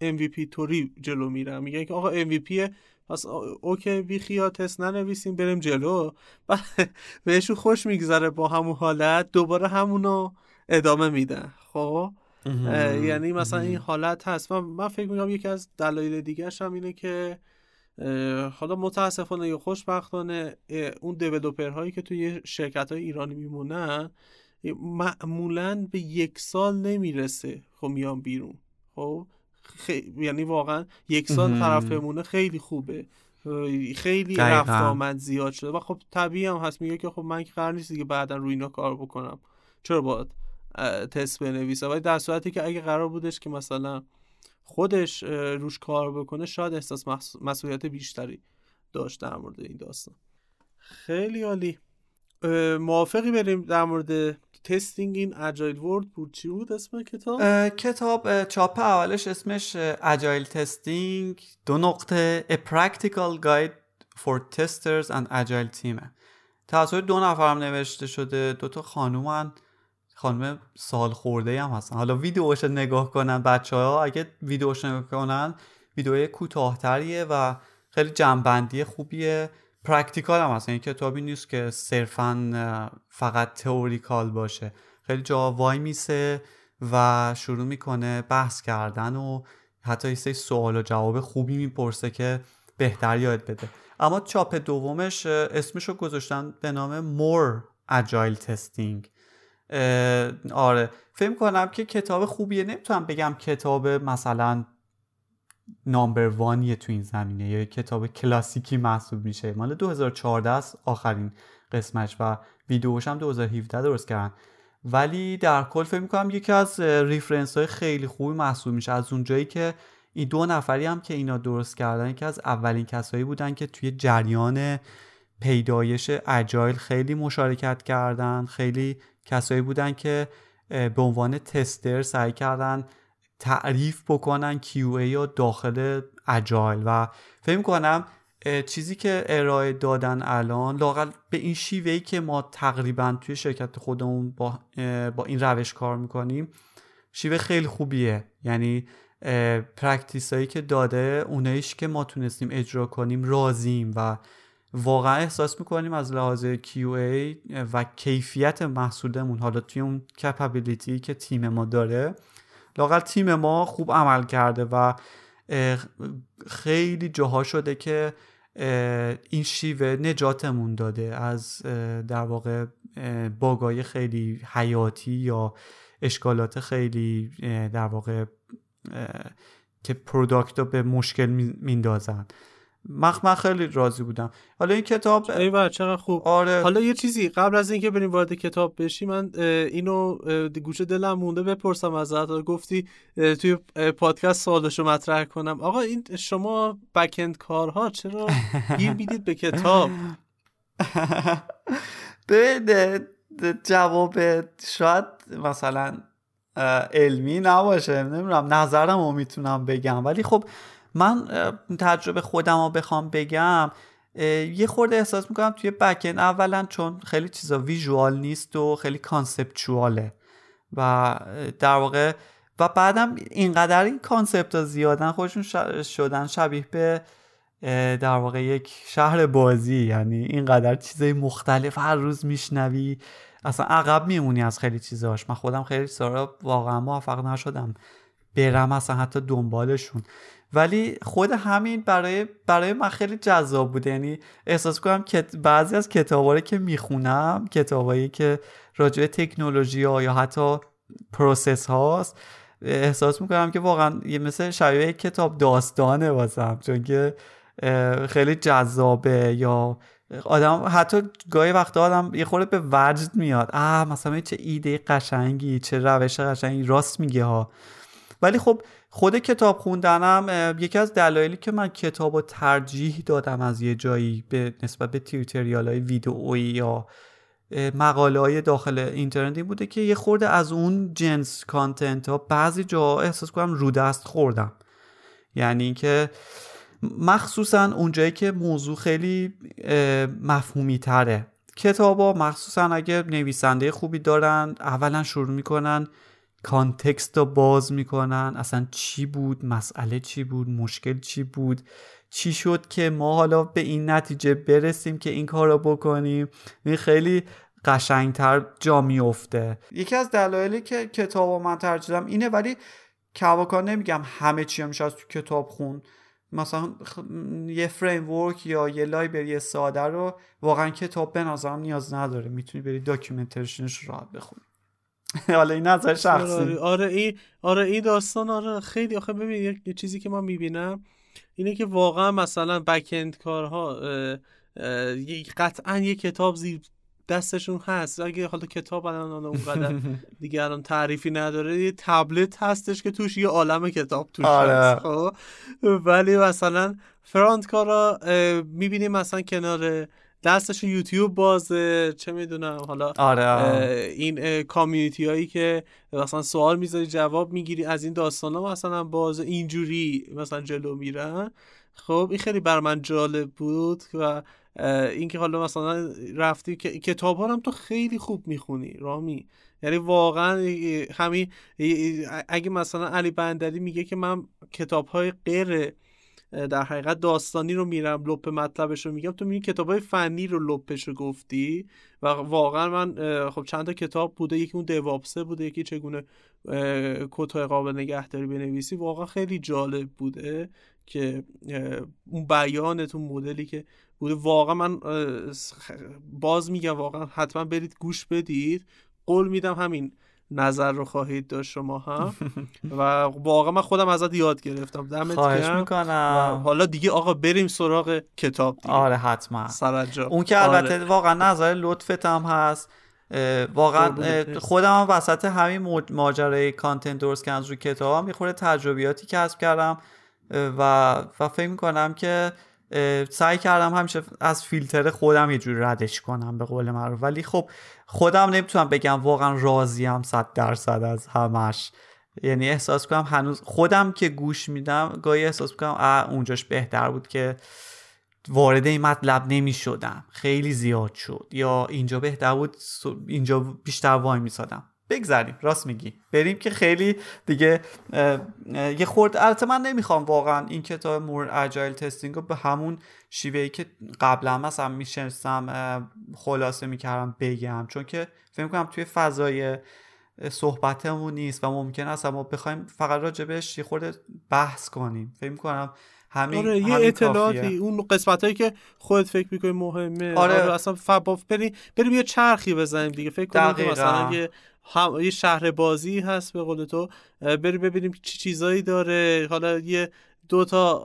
MVP توری جلو میرم میگن که آقا MVP پس اوکی بی خیا تست ننویسیم بریم جلو. بهشون خوش میگذره با همون حالت دوباره همونو ادامه میدن خب؟ یعنی مثلا این حالت هست. من, من فکر می‌کنم یکی از دلایل دیگه هم اینه که حالا متاسفانه یا خوشبختانه اون دیولوپر هایی که توی شرکت های ایرانی میمونن معمولا به یک سال نمی‌رسه خب میان بیرون. خب؟ یعنی واقعا یک سال طرف بمونه خیلی خوبه. خیلی رفت آمد زیاد شده. و خب طبیعی هم هست. میگه که خب من که قرار نیست دیگه بعدا روی اینا کار بکنم. چرا باید؟ تست بنویسه. ولی در صورتی که اگه قرار بودش که مثلا خودش روش کار بکنه شاید احساس مسئولیت بیشتری داشت در مورد این داستان. خیلی عالی. موافقی بریم در مورد testing in agile world بود چی بود اسم کتاب؟ کتاب چاپ اولش اسمش Agile Testing دو نقطه A Practical Guide for Testers and Agile Team. توسط دو نفرم نوشته شده. دو تا خانومن. خانم سال خورده هم هستن. حالا ویدیوش نگاه کنن بچه ها اگه ویدیوش نگاه کنن ویدیو کوتاهتریه و خیلی جمع‌بندی خوبیه. practical هم هست این کتابی نیست که صرفا فقط theoretical باشه. خیلی جا وای میسه و شروع می‌کنه بحث کردن و حتی یه سری سوال و جواب خوبی می‌پرسه که بهتر یاد بده. اما چاپ دومش اسمش رو گذاشتن به نام More Agile Testing آره. فکر کنم که کتاب خوبیه. نمی‌تونم بگم کتاب مثلا نامبر وانیه تو این زمینه یا کتاب کلاسیکی محسوب میشه. مال 2014 است آخرین قسمش و ویدیوش هم 2017 درست کردن. ولی در کل فکر می‌کنم یکی از ریفرنس های خیلی خوبی محسوب میشه. از اونجایی که این دو نفری هم که اینا درست کردن یکی از اولین کسایی بودن که توی جریان پیدایش agile خیلی مشارکت کردن خیلی کسایی بودن که به عنوان tester سعی کردن تعریف بکنن QA یا داخل agile. و فکر کنم چیزی که ارائه دادن الان لاقل به این شیوهی که ما تقریبا توی شرکت خودمون با, با این روش کار می‌کنیم شیوه خیلی خوبیه. یعنی practice هایی که داده اونایش که ما تونستیم اجرا کنیم راضیم و واقعا احساس می‌کنیم از لحاظ QA و کیفیت محصولمون حالا توی اون کپابیلیتی که تیم ما داره لاقل تیم ما خوب عمل کرده و خیلی جاها شده که این شیوه نجاتمون داده از در واقع باگای خیلی حیاتی یا اشکالات خیلی در واقع که پروداکت رو به مشکل میندازن. من من خیلی راضی بودم. حالا این کتاب ای چقدر خوب. آره. حالا یه چیزی قبل از اینکه بریم وارد کتاب بشی من اینو گوشه دلم مونده بپرسم ازت. گفتی توی پادکست سوالشو مطرح کنم. آقا این شما بکند کارها چرا گیر می‌دید به کتاب؟ به جواب شاید مثلا علمی نباشه. نمی‌دونم نظرم رو می‌تونم بگم. ولی خب من تجربه خودم رو بخوام بگم یه خورده احساس می‌کنم توی بکن اولا چون خیلی چیزا ویژوال نیست و خیلی کانسپچواله و در واقع و بعدم اینقدر این کانسپت ها زیادن خودشون شدن شبیه به در واقع یک شهر بازی. یعنی اینقدر چیزای مختلف هر روز میشنوی. اصلا عقب میمونی از خیلی چیزاش. من خودم خیلی سارا واقعا موفق نشدم برم اصلا حتی دنبالشون. ولی خود همین برای برای من خیلی جذاب بوده یعنی احساس کنم که بعضی از کتابایی که می‌خونم کتابایی که راجع تکنولوژی ها یا حتی پروسس هاست احساس می‌کنم که واقعا یه مثل شبیه کتاب داستانه واسم. چون که خیلی جذابه یا آدم حتی گاهی وقت آدم یه خورده به وجد میاد. آه مثلا چه ایده قشنگی چه روش قشنگی راست میگه ها. ولی خب خود کتاب خوندنم یکی از دلایلی که من کتاب رو ترجیح دادم از یه جایی به نسبت به تیوتریال های ویدئویی یا مقاله های داخل اینترنتی بوده که یه خورده از اون جنس کانتنت ها بعضی جا احساس کنم رو دست خوردم. یعنی اینکه مخصوصا اونجایی که موضوع خیلی مفهومی تره کتابا مخصوصا اگه نویسنده خوبی دارن اولا شروع می‌کنن کانتکست رو باز می‌کنن. اصلا چی بود؟ مسئله چی بود؟ مشکل چی بود؟ چی شد که ما حالا به این نتیجه برسیم که این کار رو بکنیم؟ این خیلی قشنگتر جا میفته یکی از دلایلی که کتاب من ترجیح اینه ولی کواکا نمیگم همه چی هم از تو کتاب خون. مثلا یه framework یا یه library ساده رو واقعا کتاب به نظرم نیاز نداره. می‌تونی بری documentation ش راحت بخونی. حالا این نظر شخصی. آره این آره این داستان آره خیلی آخه ببین یه چیزی که من می‌بینم اینه که واقعا مثلا backend کارها قطعا یه کتاب زیر دستشون هست. اگه حالا کتاب الان اونقدر دیگه الان تعریفی نداره یه تبلت هستش که توش یه عالم کتاب توش آره. هست خب؟ ولی مثلا فرانت کارا می‌بینیم مثلا کنار دستش یوتیوب بازه چه می‌دونم حالا آره. این کامیونیتی هایی که مثلا سوال می‌ذاری جواب می‌گیری از این داستان ها مثلا باز اینجوری مثلا جلو میرن خب این خیلی بر من جالب بود و اینکه حالا مثلا رفتی که کتاب ها هم تو خیلی خوب می‌خونی رامی یعنی واقعا همین اگه مثلا علی بندری میگه که من کتاب های غیر در حقیقت داستانی رو میرم لپ مطلبش رو میگم. تو میگی کتاب های فنی رو لپش رو گفتی و واقعا من خب چند تا کتاب بوده. یکی اون دوابسه بوده یکی چگونه کتای قابل نگهداری بنویسی. واقعا خیلی جالب بوده که اون بیانت اون مدلی که بوده. واقعا من باز میگم واقعا حتما برید گوش بدید. قول میدم همین نظر رو خواهید داشت شما هم و واقعا من خودم ازت یاد گرفتم. دمت خواهش می‌کنم. حالا دیگه آقا بریم سراغ کتاب دیگه. آره حتما. سرجا اون که البته آره. واقعا نظر لطفت هم هست. واقعا خودم هم وسط همین ماجرای کانتنت درست کردن روی کتابم یه خورده تجربیاتی کسب کردم. و و فکر می‌کنم که سعی کردم همیشه از فیلتر خودم یه جوری ردش کنم به قول من ولی خب خودم نمی‌تونم بگم واقعا راضیم صد درصد از همش. یعنی احساس کنم هنوز خودم که گوش میدم گاهی احساس کنم اونجاش بهتر بود که وارد این مطلب نمی شدم خیلی زیاد شد. یا اینجا بهتر بود اینجا بیشتر وای میسادم. بگذریم. راست میگی. بریم که خیلی دیگه یه خورد. البته من نمی‌خوام واقعا این کتاب مور اجایل تستینگ رو به همون شیوهی که قبلا مثلا میشنستم خلاصه می‌کردم بگم. چون که فکر کنم توی فضای صحبتمون نیست و ممکن است ما بخوایم فقط راجبش یه خورده بحث کنیم. فکر کنم همین آره یه اطلاعاتی اون قسمت هایی که خودت فکر می‌کنی مهمه. آره, آره اصلا فباف بریم بریم یه چرخی بزنیم دیگه. فکر کنیم مثلا یه هم یه شهر بازی هست به قول تو بریم ببینیم چی چیزایی داره. حالا یه دو تا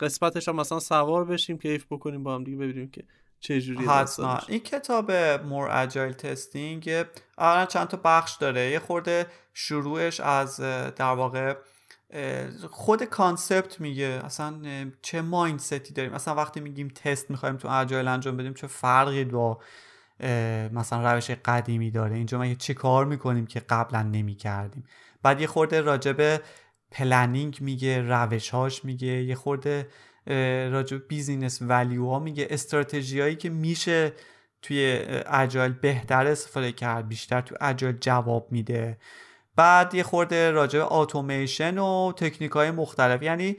قسمتش هم مثلا سوار بشیم کیف بکنیم با هم دیگه ببینیم که چه جوری حتما. این کتاب More Agile Testing اولا چند تا بخش داره. یه خورده شروعش از در واقع خود concept میگه. اصلا چه mindset ی داریم؟ اصلا وقتی میگیم تست می‌خوایم تو agile انجام بدیم چه فرقی با مثلا روش قدیمی داره. اینجا ما چه کار می‌کنیم که قبلا نمی‌کردیم. بعد یه خورده راجبه planning میگه روشهاش میگه. یه خورده راجب business value ها میگه. استراتژی که میشه توی agile بهتر استفاده کرد بیشتر تو agile جواب میده. بعد یه خورده راجع به اتوماسیون و تکنیک های مختلف. یعنی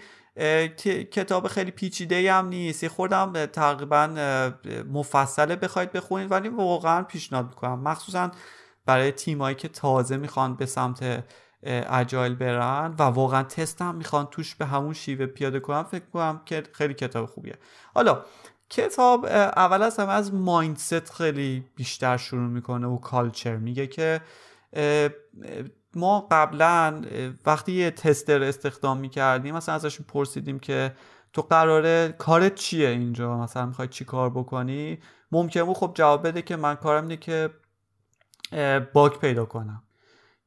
کتاب خیلی پیچیده هم نیست. یه خوردم تقریبا مفصله بخواید بخونید ولی واقعا پیشنهاد می‌کنم. مخصوصا برای تیمایی که تازه می‌خوان به سمت اجایل برن و واقعا تست هم می‌خوان توش به همون شیوه پیاده کنم فکر کنم که خیلی کتاب خوبیه. حالا کتاب اول از همه از مایندست خیلی بیشتر شروع می‌کنه و کالچر میگه که ما قبلا وقتی یه تستر استخدام می‌کردیم مثلا ازشون پرسیدیم که تو قراره کارت چیه اینجا؟ مثلا می‌خوای چی کار بکنی؟ ممکن بود خب جواب بده که من کارم اینه که bug پیدا کنم.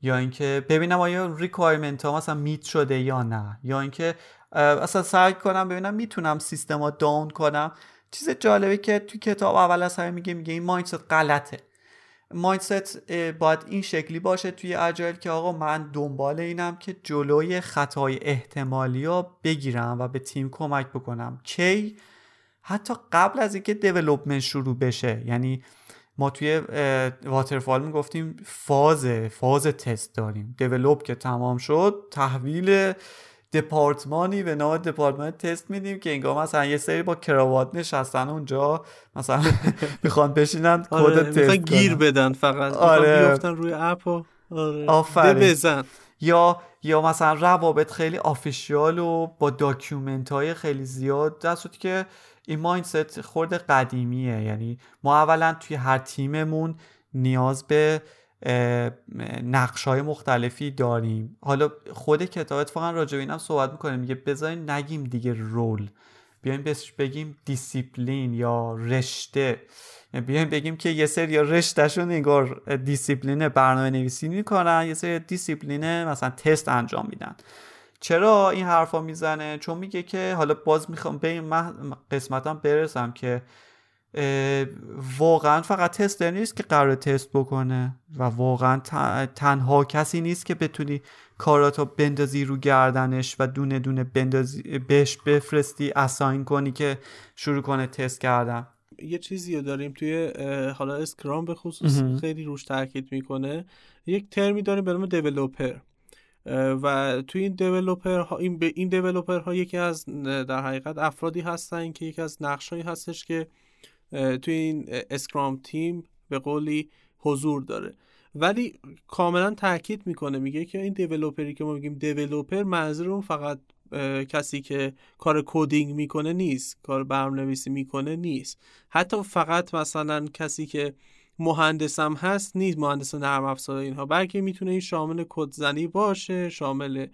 یا اینکه ببینم آیا requirement ها مثلا meet شده یا نه. یا اینکه اصلا سعی کنم ببینم می‌تونم سیستم ها down کنم. چیز جالبی که تو کتاب اول از همه میگه میگه این mindset غلطه. mindset باید این شکلی باشه توی agile که آقا من دنبال اینم که جلوی خطای احتمالی ها بگیرم و به تیم کمک بکنم. کی؟ حتی قبل از اینکه development شروع بشه. یعنی ما توی waterfall می‌گفتیم فاز فاز تست داریم. develop که تمام شد تحویل دپارتمانی به نام دپارتمان تست میدیم که انگار مثلا یه سری با کراوات نشستن اونجا مثلا می‌خوان بشینن آره، کد تست گیر بدن فقط آره. بیفتن روی app و آره بزن یا یا مثلا روابط خیلی official و با document های خیلی زیاد در که این mindset خورده قدیمیه. یعنی ما اولا توی هر تیممون نیاز به نقش های مختلفی داریم. حالا خود کتاب اتفاقا راجع به اینم صحبت می‌کنه میگه بذارین نگیم دیگه role. بیایم بگیم دیسیپلین یا رشته. بیایم بگیم که یه سری رشتهشون انگار دیسیپلین برنامه نویسی می‌کنن. یه سری دیسیپلین مثلا تست انجام میدن. چرا این حرفا می‌زنه؟ چون میگه که حالا باز می‌خوام به این قسمتم برسم که واقعا فقط تستر نیست که قرار تست بکنه و واقعا تنها کسی نیست که بتونی کاراتو بندازی رو گردنش و دونه دونه بندازی بهش بفرستی اساین کنی که شروع کنه تست کردن. یه چیزی رو داریم توی حالا اسکرام به خصوص خیلی روش تاکید می‌کنه. یک ترمی داریم به نام developer و توی این developer ها این به این developer ها یکی از در حقیقت افرادی هستن که یکی از نقشایی هستش که توی این Scrum تیم به قولی حضور داره. ولی کاملا تاکید می‌کنه میگه که این developer ی که ما میگیم developer منظورمون فقط کسی که کار coding می‌کنه نیست کار برنامه‌نویسی می‌کنه نیست. حتی فقط مثلا کسی که مهندسم هست نیست مهندس نرم افزار اینها. بلکه می‌تونه این شامل کدزنی باشه شامل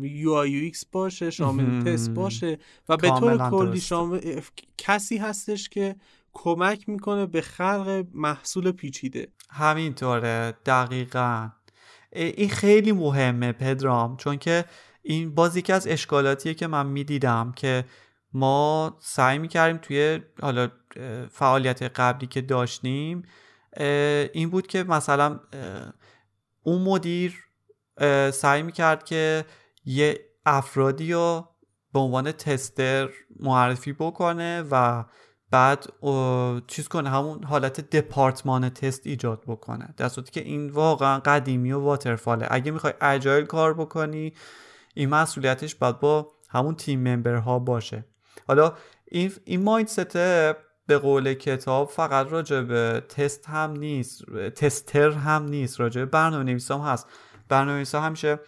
UI UX باشه شامل تست باشه و به طور کلی شامل کسی هستش که کمک می‌کنه به خلق محصول پیچیده. همینطوره دقیقا. این خیلی مهمه پدرام چون که این بازی که از اشکالاتیه که من می‌دیدم که ما سعی می‌کردیم توی حالا فعالیت قبلی که داشتیم این بود که مثلا اون مدیر سعی می‌کرد که یه افرادی رو به عنوان تستر معرفی بکنه و بعد چیز کنه همون حالت دپارتمان تست ایجاد بکنه. در صورتی که این واقعا قدیمی و واترفاله. اگه می‌خوای اجایل کار بکنی این مسئولیتش باید با همون تیم ممبرها باشه. حالا این این مایندست به قول کتاب فقط راجع به تست هم نیست تستر هم نیست راجع به برنامه نویس هم هست. برنامه نویس همیشه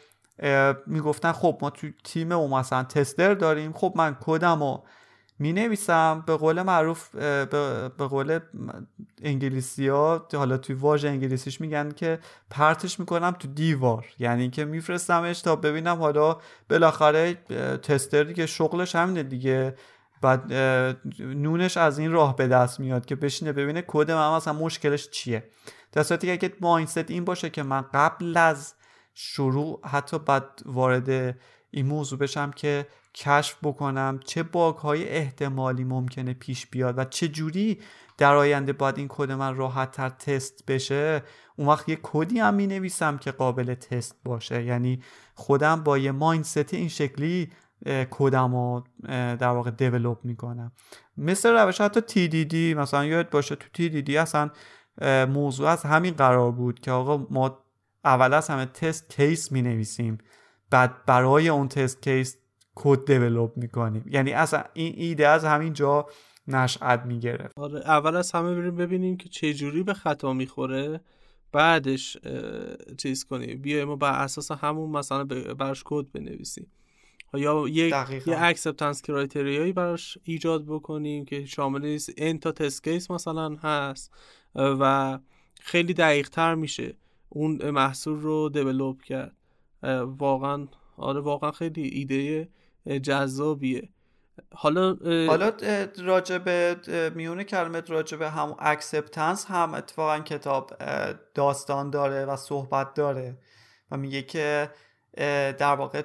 می‌گفتن خب ما تو تیم او مثلا تستر داریم خب من کدم رو می نویسم به قول معروف به قول انگلیسی ها حالا توی واژه انگلیسیش میگن که پرتش می‌کنم تو دیوار. یعنی که میفرستمش تا ببینم حالا بالاخره تستری که شغلش همینه دیگه. بعد نونش از این راه به دست میاد که بشینه ببینه کد من مثلا مشکلش چیه. در صورتی که مایندست این باشه که من قبل از شروع حتی بعد وارد این موضوع بشم که کشف بکنم چه باگ های احتمالی ممکنه پیش بیاد و چه جوری در آینده باید این کد من راحت تر تست بشه اون وقت یه کدی هم می نویسم که قابل تست باشه. یعنی خودم با یه mindset این شکلی کدم رو در واقع develop می‌کنم. مثل روش حتی TDD مثلا یاد باشه تو TDD اصلا موضوع از همین قرار بود که آقا ما اول از همه test case می نویسیم بعد برای اون test case کد develop می‌کنیم. یعنی اصلا این ایده از همین جا نشأت می‌گرفت. آره اول از همه بریم ببینیم که چه جوری به خطا می‌خوره بعدش چیز کنیم. بیایم و بر اساس همون مثلا براش کد بنویسیم. یا یک یه acceptance criteria یی براش ایجاد بکنیم که شامل این تا test case مثلا هست و خیلی دقیق تر میشه اون محصول رو develop کرد. واقعا آره واقعا خیلی ایده جذابیه. حالا حالا راجب میون کلامت راجب هم acceptance هم اتفاقا کتاب داستان داره و صحبت داره و میگه که در واقع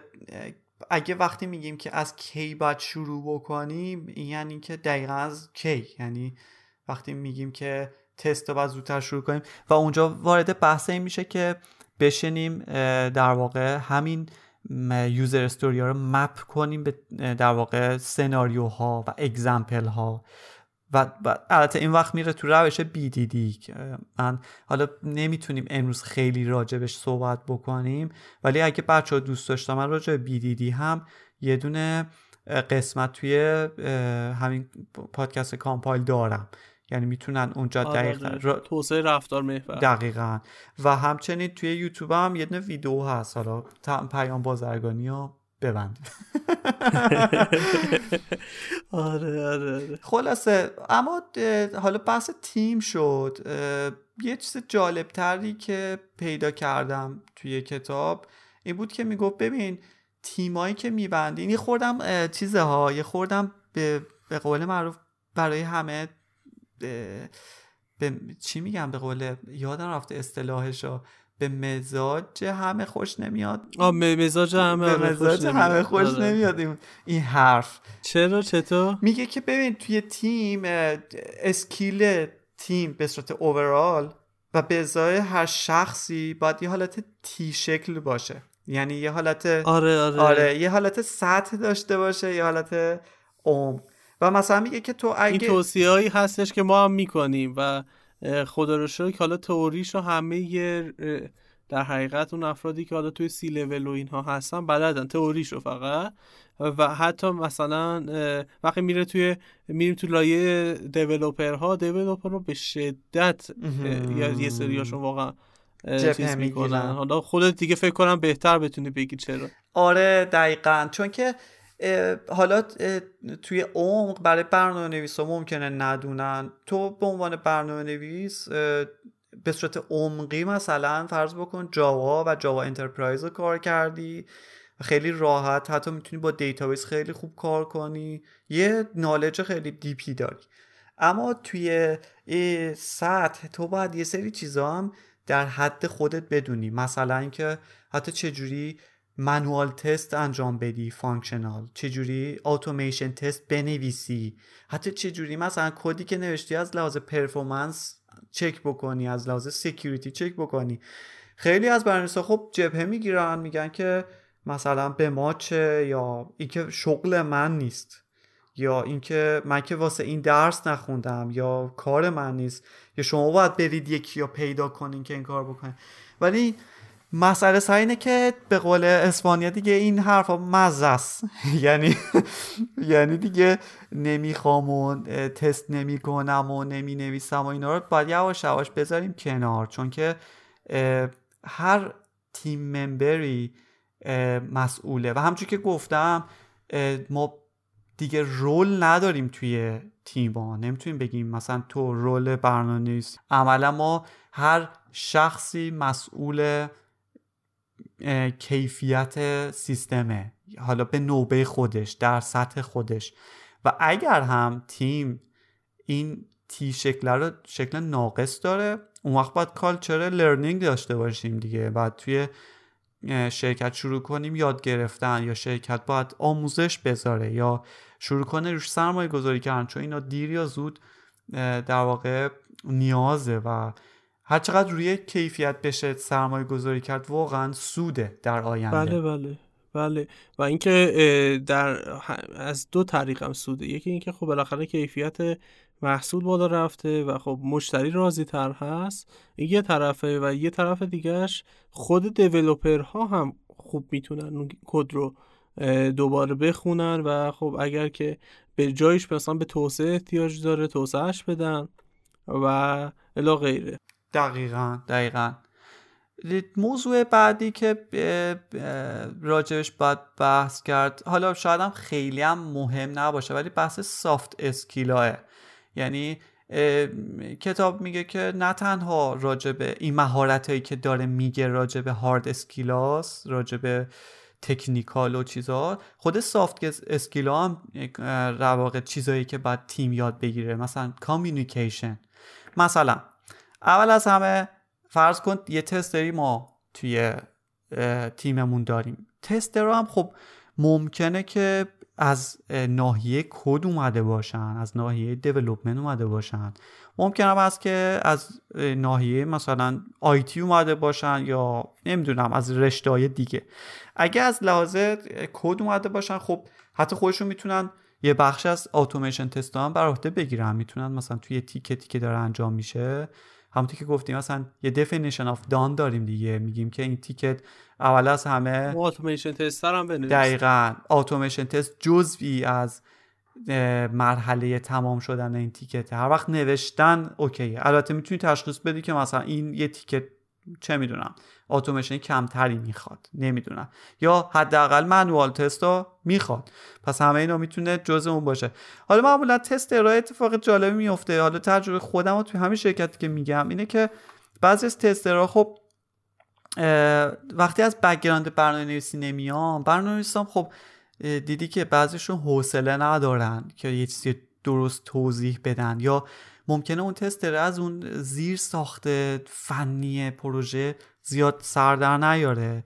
اگه وقتی میگیم که از کی باید شروع بکنیم یعنی که دقیقا از کی؟ یعنی وقتی میگیم که تست رو باید زودتر شروع کنیم. و اونجا وارد بحث این میشه که بشنیم در واقع همین user story ها رو مپ کنیم به در واقع سناریوها و example ها و البته این وقت میره تو روش BDD که من حالا نمی‌تونیم امروز خیلی راجبش صحبت بکنیم ولی اگه بچه ها دوست داشتن من راجع BDD هم یه دونه قسمت توی همین پادکست کامپایل دارم. یعنی می‌تونن اونجا آره، دقیقا آره. توسعه رفتار محور. دقیقا. و همچنین توی یوتیوب هم یه دونه ویدیو هست. حالا پیام بازرگانی ها ببند آره،, آره آره. خلاصه اما حالا بحث تیم شد. یه چیز جالبتری که پیدا کردم توی کتاب این بود که می‌گفت ببین تیمایی که میبندی یه خوردم چیزه ها یه خوردم به, به قول معروف برای همه به چی میگم به قول یادم رفته اصطلاحش به مزاج همه خوش نمیاد. آه مزاج همه به مزاج همه خوش آره. نمیاد. این حرف. چرا؟ چطور؟ میگه که ببین توی تیم اسکیل تیم به صورت اوورال و به ازای هر شخصی باید یه حالت تی شکل باشه. یعنی یه حالت آره آره, آره یه حالت سطح داشته باشه یه حالت عمق. و مثلا میگه که تو اگه این توصیه هایی هستش که ما هم می‌کنیم و خدا رو شکر حالا تئوریش رو همه در حقیقت اون افرادی که حالا توی سی لول و اینها هستن بلدن تئوریش رو فقط. و حتی مثلا وقتی میره توی میریم تو لایه دیولوپر ها دیولوپر رو به شدت یا یه سریاشون واقعا چیز می‌کنن. حالا خودت دیگه فکر کنم بهتر بتونی بگی چرا. آره دقیقا. چون که حالا توی عمق برای برنامه نویس ها ممکنه ندونن. تو به عنوان برنامه نویس به صورت عمقی مثلا فرض بکن جاوا و جاوا enterprise رو کار کردی خیلی راحت حتی می‌تونی با database خیلی خوب کار کنی. یه knowledge خیلی deep ی داری. اما توی سطح تو باید یه سری چیزا هم در حد خودت بدونی. مثلا اینکه حتی چجوری manual test انجام بدی functional. چجوری؟ automation test بنویسی. حتی چجوری؟ مثلا کدی که نوشتی از لحاظ performance چک بکنی از لحاظ security چک بکنی. خیلی از برنامه‌نویسا خب جبهه می‌گیرن میگن که مثلا به ما چه یا اینکه شغل من نیست. یا اینکه من که واسه این درس نخوندم یا کار من نیست. یا شما باید برید یکی یا پیدا کنین که این کار بکنین. ولی مسئله سر اینه که به قول اسپانیا دیگه این حرفا مزه است. یعنی یعنی دیگه نمی‌خوام و تست نمی‌کنم و نمی نویسم و اینا رو باید یواش یواش بذاریم کنار. چون که هر تیم ممبری مسئوله. و همچون که گفتم ما دیگه رول نداریم توی تیما نمی‌تونیم بگیم مثلا تو رول برنامه عملا ما هر شخصی مسئول کیفیت سیستمه. حالا به نوبه خودش در سطح خودش. و اگر هم تیم این تی شکل رو شکل ناقص داره اون وقت باید کالچر لرنینگ داشته باشیم دیگه. بعد توی شرکت شروع کنیم یاد گرفتن یا شرکت باید آموزش بذاره یا شروع کنه روش سرمایه گذاری کردن. چون اینا دیر یا زود در واقع نیازه و هر چقدر روی کیفیت بشه سرمایه گذاری کرد واقعا سوده در آینده. بله بله بله. و اینکه در از دو طریق هم سوده. یکی اینکه خب بالاخره کیفیت محصول بالا رفته و خب مشتری راضی تر هست. این یه طرفه و یه طرف دیگهش خود دیولوپر ها هم خوب می‌تونن کد رو دوباره بخونن و خب اگر که به جایش مثلا به توسعه احتیاج داره توسعهش بدن و الا غیره. دقیقا. دقیقا. موضوع بعدی که راجبش باید بحث کرد حالا شاید هم خیلی هم مهم نباشه ولی بحث سافت اسکیلاه یعنی کتاب میگه که نه تنها راجب این مهارت هایی که داره میگه راجب hard skill هاس راجب technical و چیزها خود soft skill ا هم در واقع چیزهایی که باید تیم یاد بگیره مثلا communication مثلا اول از همه فرض کن یه tester ی ما توی تیممون داریم. tester هم خب ممکنه که از ناحیه کد اومده باشن از ناحیه development اومده باشن. ممکن هم هست که از ناحیه مثلا IT اومده باشن یا نمی‌دونم از رشته های دیگه. اگه از لحاظ کد اومده باشن خب حتی خودشون می‌تونن یه بخش از automation test هم بر عهده بگیرن. می‌تونن مثلا توی ticket ی که داره انجام میشه. همونطور که گفتیم مثلا یه definition of done داریم دیگه. میگیم که این ticket اول از همه اتوماسیون تست هم بنویس دقیقا. اتوماسیون تست جزوی از مرحله تمام شدن این تیکت هر وقت نوشتن اوکیه البته می‌تونی تشخیص بدی که مثلا این یه تیکت چه می‌دونم. اتوماسیون کمتری می‌خواد. نمی‌دونم. یا حداقل منوال تست می‌خواد. پس همه اینا می‌تونه جزء اون باشه. حالا معمولا تست ارائه اتفاق جالبی میفته. حالا تجربه خودم رو توی همین شرکتی که میگم اینه که بعضی از تست خب وقتی از background برنامه نویسی نمیام برنامه خب دیدی که بعضیشون حوصله ندارن که یه چیزی درست توضیح بدن. یا ممکنه اون tester از اون زیر ساخته فنی پروژه زیاد سر در نیاره.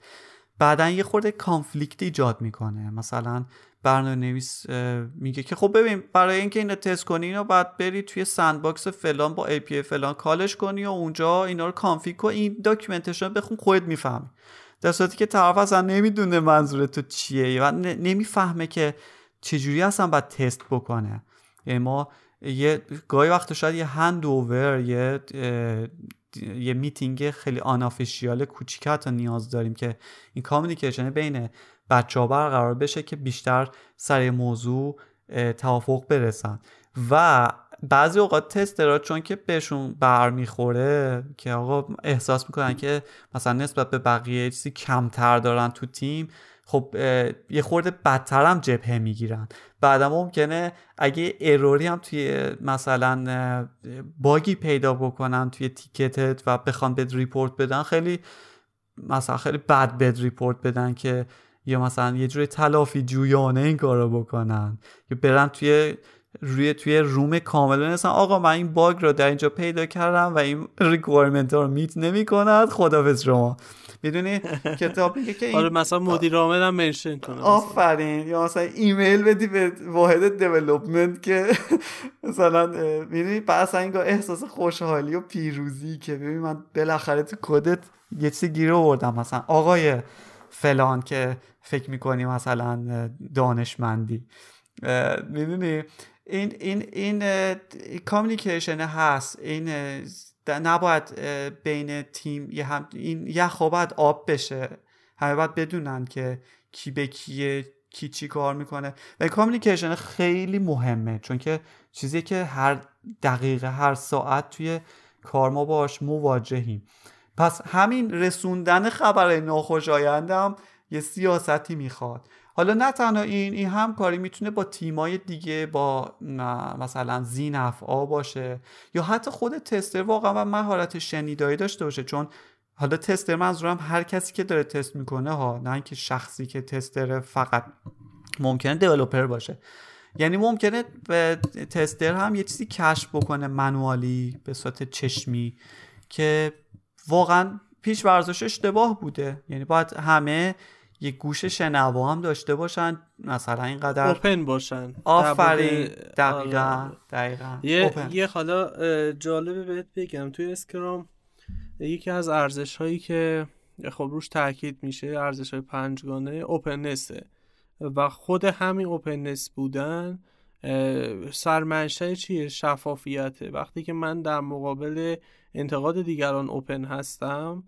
بعدا یه خورده conflict ایجاد می‌کنه. مثلا برنامه نویس میگه که خب ببین برای اینکه اینو تست کنی اینو باید بری توی sandbox فلان با API فلان call ش کنی و اونجا اینا رو config کن. این documentation بخون خودت می‌فهمی. در صورتی که طرف اصلا نمی‌دونه منظور تو چیه. و نمی‌فهمه که چجوری اصلا باید تست بکنه. یعنی ما یه گاهی وقت شاید یه hand over یه یه میتینگ خیلی unofficial کوچیک تا نیاز داریم که این communication بین بچه ها برقرار بشه که بیشتر سر موضوع توافق برسن. و بعضی اوقات tester ها چون که بهشون برمیخوره که آقا احساس می‌کنن که مثلا نسبت به بقیه چیزی کمتر دارن تو تیم خب یه خورده بدتر هم جبهه می‌گیرن. بعدا ممکنه اگه error ی هم توی مثلا bug ی پیدا بکنن توی ticket ت و بخوان بد report بدن خیلی مثلا خیلی بد بد report بدن که یا مثلا یه جوری تلافی جویانه این کارو بکنن. یا برن توی روی توی روم کامل بنویسن آقا من این bug رو در اینجا پیدا کردم و این requirement ها رو meet نمی کند خدافظ شما. می‌دونی؟ کتاب میگه که این آره مثلا مدیر عامل هم منشن کنه آفرین. یا مثلا ایمیل بدی به واحد دیولپمنت که مثلا می‌دونی؟ بعد اینگاه احساس خوشحالی و پیروزی که ببین من بالاخره تو کدت یه چیزی گیر آوردم. مثلا آقای فلان که فکر می‌کنی مثلا دانشمندی. می‌دونی؟ این این این کامیکیشن هست. این نباید بین تیم یه هم این یه باید آب بشه. همه باید بدونن که کی به کیه کی چی کار می‌کنه. و کامیکیشن خیلی مهمه. چون که چیزی که هر دقیقه هر ساعت توی کار ما باش مواجهیم. پس همین رسوندن خبر ناخوشایندم یه سیاستی می‌خواد. حالا نه تنها این این هم کاری می‌تونه با تیمای دیگه با مثلا زین افعا باشه یا حتی خود تستر واقعا مهارت شنیدایی داشته باشه. چون حالا تستر منظورم هر کسی که داره تست می‌کنه ها نه اینکه شخصی که تستر فقط ممکنه دیولوپر باشه. یعنی ممکنه به تستر هم یه چیزی کشف بکنه منوالی به صورت چشمی که واقعا پیش ورزش اشتباه بوده. یعنی باید همه یه گوش شنوا هم داشته باشن مثلا اینقدر اوپن باشن. آفرین. دقیقا دقیقا. یه, یه حالا جالبه بهت بگم توی اسکرام یکی از ارزش هایی که خب روش تاکید میشه ارزش های پنجگانه اوپنسه و خود همین اوپننس بودن سرمنشه چیه؟ شفافیته. وقتی که من در مقابل انتقاد دیگران اوپن هستم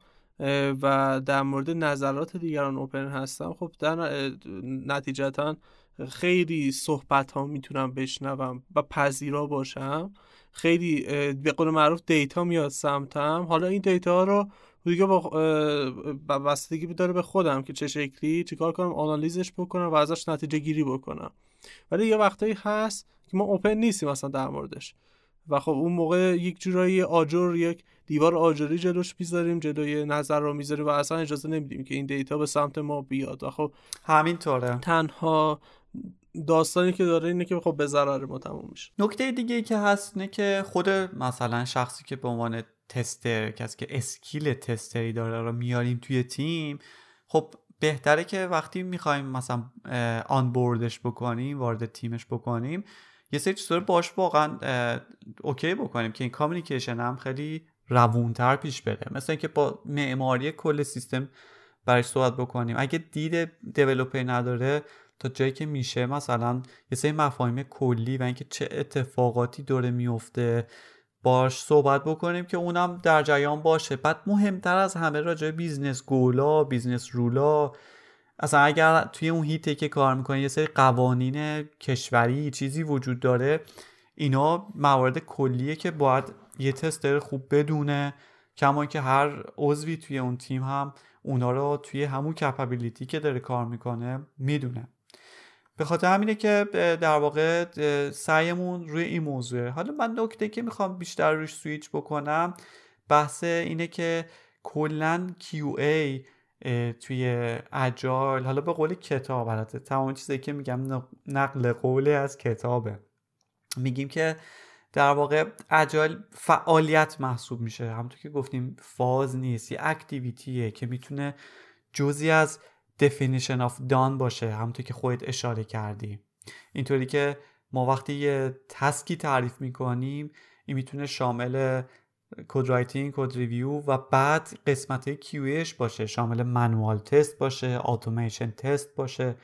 و در مورد نظرات دیگران اوپن هستم. خب در نتیجتا خیلی صحبت ها می‌تونم بشنوم و پذیرا باشم. خیلی به قول معروف دیتا میاد سمتم. حالا این دیتا ها رو دیگه با بستگی داره به خودم که چه شکلی چیکار کنم آنالیزش بکنم و ازش نتیجه گیری بکنم. ولی یه وقتایی هست که ما اوپن نیستیم اصلا در موردش. و خب اون موقع یک جورایی آجر یک دیوار آجری جلوش می‌ذاریم جلوی نظر رو می‌ذاریم و اصلا اجازه نمیدیم که این دیتا به سمت ما بیاد. و خب همینطوره. تنها داستانی که داره اینه که خب به ضرر ما تموم میشه. نکته دیگه ای که هست اینه که خود مثلا شخصی که به عنوان tester کسی که skill tester ی داره رو میاریم توی تیم خب بهتره که وقتی می‌خوایم مثلا onboard ش بکنیم وارد تیمش بکنیم یه سری چیزا باش واقعا OK بکنیم که این communication هم خیلی روونتر پیش بره. مثل اینکه با معماری کل سیستم برش صحبت بکنیم. اگه دید developer نداره تا جایی که میشه مثلا یه سری مفاهیم کلی و اینکه چه اتفاقاتی داره میفته باش صحبت بکنیم که اونم در جریان باشه. بعد مهمتر از همه راجع business goal ا business rule ا اصلا اگر توی اون حیطه که کار می‌کنه یه سری قوانین کشوری چیزی وجود داره اینا موارد کلیه که باید یه tester خوب بدونه. کما که هر عضوی توی اون تیم هم اونا رو توی همون کپابیلیتی که داره کار می‌کنه می‌دونه. به خاطر همینه که در واقع سعیمون روی این موضوعه. حالا من نکته که می‌خوام بیشتر روش سویچ بکنم بحث اینه که کلا QA توی اجال حالا به قول کتاب البته تمام چیزی که میگم نقل قولی از کتابه. میگیم که در واقع agile فعالیت محسوب میشه. همونطور که گفتیم فاز نیست یه activity ه که می‌تونه جزی از definition of done باشه همونطور که خودت اشاره کردی. اینطوری که ما وقتی یه task ی تعریف می‌کنیم این می‌تونه شامل code writing code review و بعد قسمت QA ش باشه. شامل manual test باشه automation test باشه.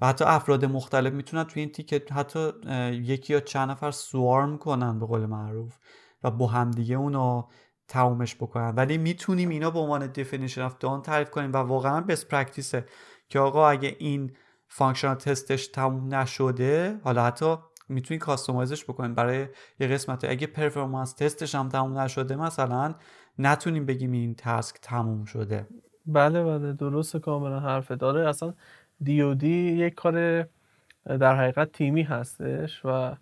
و حتی افراد مختلف می‌تونن توی این ticket حتی یکی یا چند نفر سوارم کنن به قول معروف و با همدیگه اونو تمومش بکنن. ولی می‌تونیم اینا به عنوان definition of done تعریف کنیم و واقعا best practice ه که آقا اگه این functional test ش تموم نشده حالا حتی می‌تونی customize ش بکنیم. برای یه قسمت اگه performance test ش هم تموم نشده مثلا نتونیم بگیم این task تموم شده. بله بله درست کاملا حرف داره اصلا دی او دی یک کار در حقیقت تیمی هستش و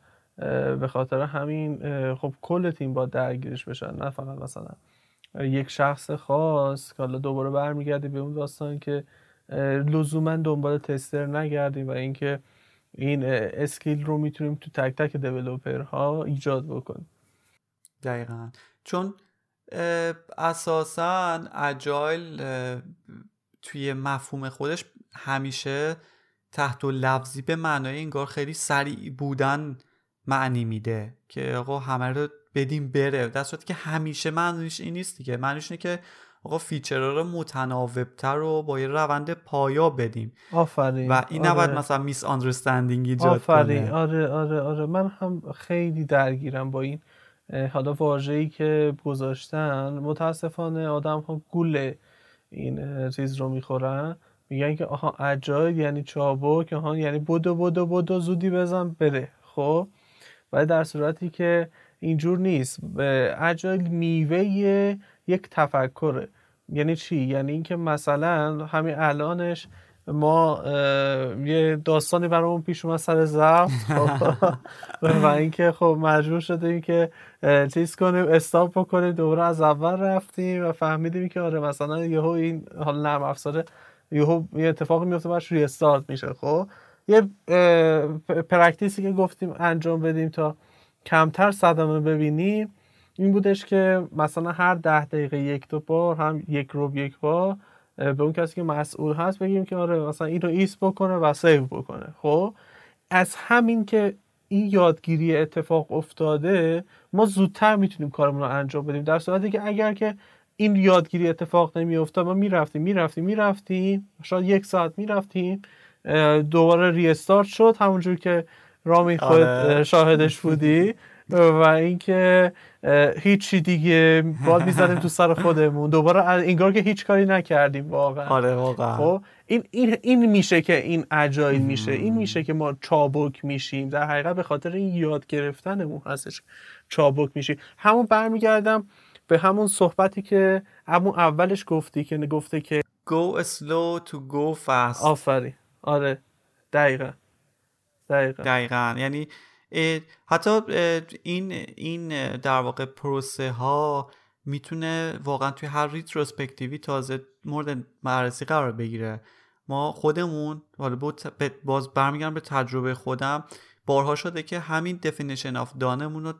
به خاطر همین خب کل تیم با درگیرش بشن نه فقط مثلا یک شخص خاص که حالا دوباره برمیگردی به اون داستان که لزوما دنبال تستر نگردیم و اینکه این اسکیل رو می‌تونیم تو تک تک دیولوپر ها ایجاد بکنیم. دقیقا. چون اساسا اجایل توی مفهوم خودش همیشه تحت و لفظی به معنای انگار خیلی سریع بودن معنی میده که آقا همه رو بدیم بره. در صورتی که همیشه معنیش این نیست دیگه. معنیش اینه که آقا فیچرها رو متناوبتر رو با یه روند پایا بدیم. آفرین. و این نباید آره. مثلا میس آندرستندینگ ایجاد آفرین. آره آره آره. من هم خیلی درگیرم با این حالا واژه‌ای که گذاشتن. متاسفانه آدم ها گول این چیز رو می‌خورن. میگن که آها اجایل یعنی چابک آها یعنی بدو بدو بدو زودی بزن بره. خب؟ ولی در صورتی که اینجور نیست. اجایل میوه یک تفکره. یعنی چی؟ یعنی اینکه مثلا همین الانش ما یه داستانی برامون پیش اومد سر خب، و اینکه خب مجبور شدیم که چیز کنیم stop بکنیم دوباره از اول رفتیم و فهمیدیم که آره مثلا یهو این حال نرم افزاره. یهو یه اتفاقی میفته باش restart میشه. خب؟ یه practice ی که گفتیم انجام بدیم تا کمتر صدمه ببینیم این بودش که مثلا هر ده دقیقه یک دو بار هم یک روب یک بار به اون کسی که مسئول هست بگیم که آره مثلا اینو ایست بکنه و save بکنه. خب؟ از همین که این یادگیری اتفاق افتاده ما زودتر می‌تونیم کارمون رو انجام بدیم. در صورتی که اگر که این یادگیری اتفاق نمیافتاد ما می‌رفتیم می‌رفتیم می‌رفتیم. شاید یک ساعت می‌رفتیم. دوباره restart شد همونجور که رامین خودت آره. شاهدش بودی. و اینکه هیچی دیگه باد می‌زنیم تو سر خودمون. دوباره انگار که هیچ کاری نکردیم واقعا. آره واقعا. خب این, این, این میشه که این اجایل میشه. این میشه که ما چابک میشیم. در حقیقت به خاطر این یاد گرفتنمون هستش چابک میشیم. همون برمیگردم به همون صحبتی که همون اولش گفتی که گفته که go slow to go fast. آفرین. آره. دقیقا. دقیقا. دقیقا. یعنی حتی این این در واقع پروسه ها می‌تونه واقعا توی هر retrospective ی تازه مورد بررسی قرار بگیره. ما خودمون حالا باز برمیگردم به تجربه خودم بارها شده که همین definition of done مون رو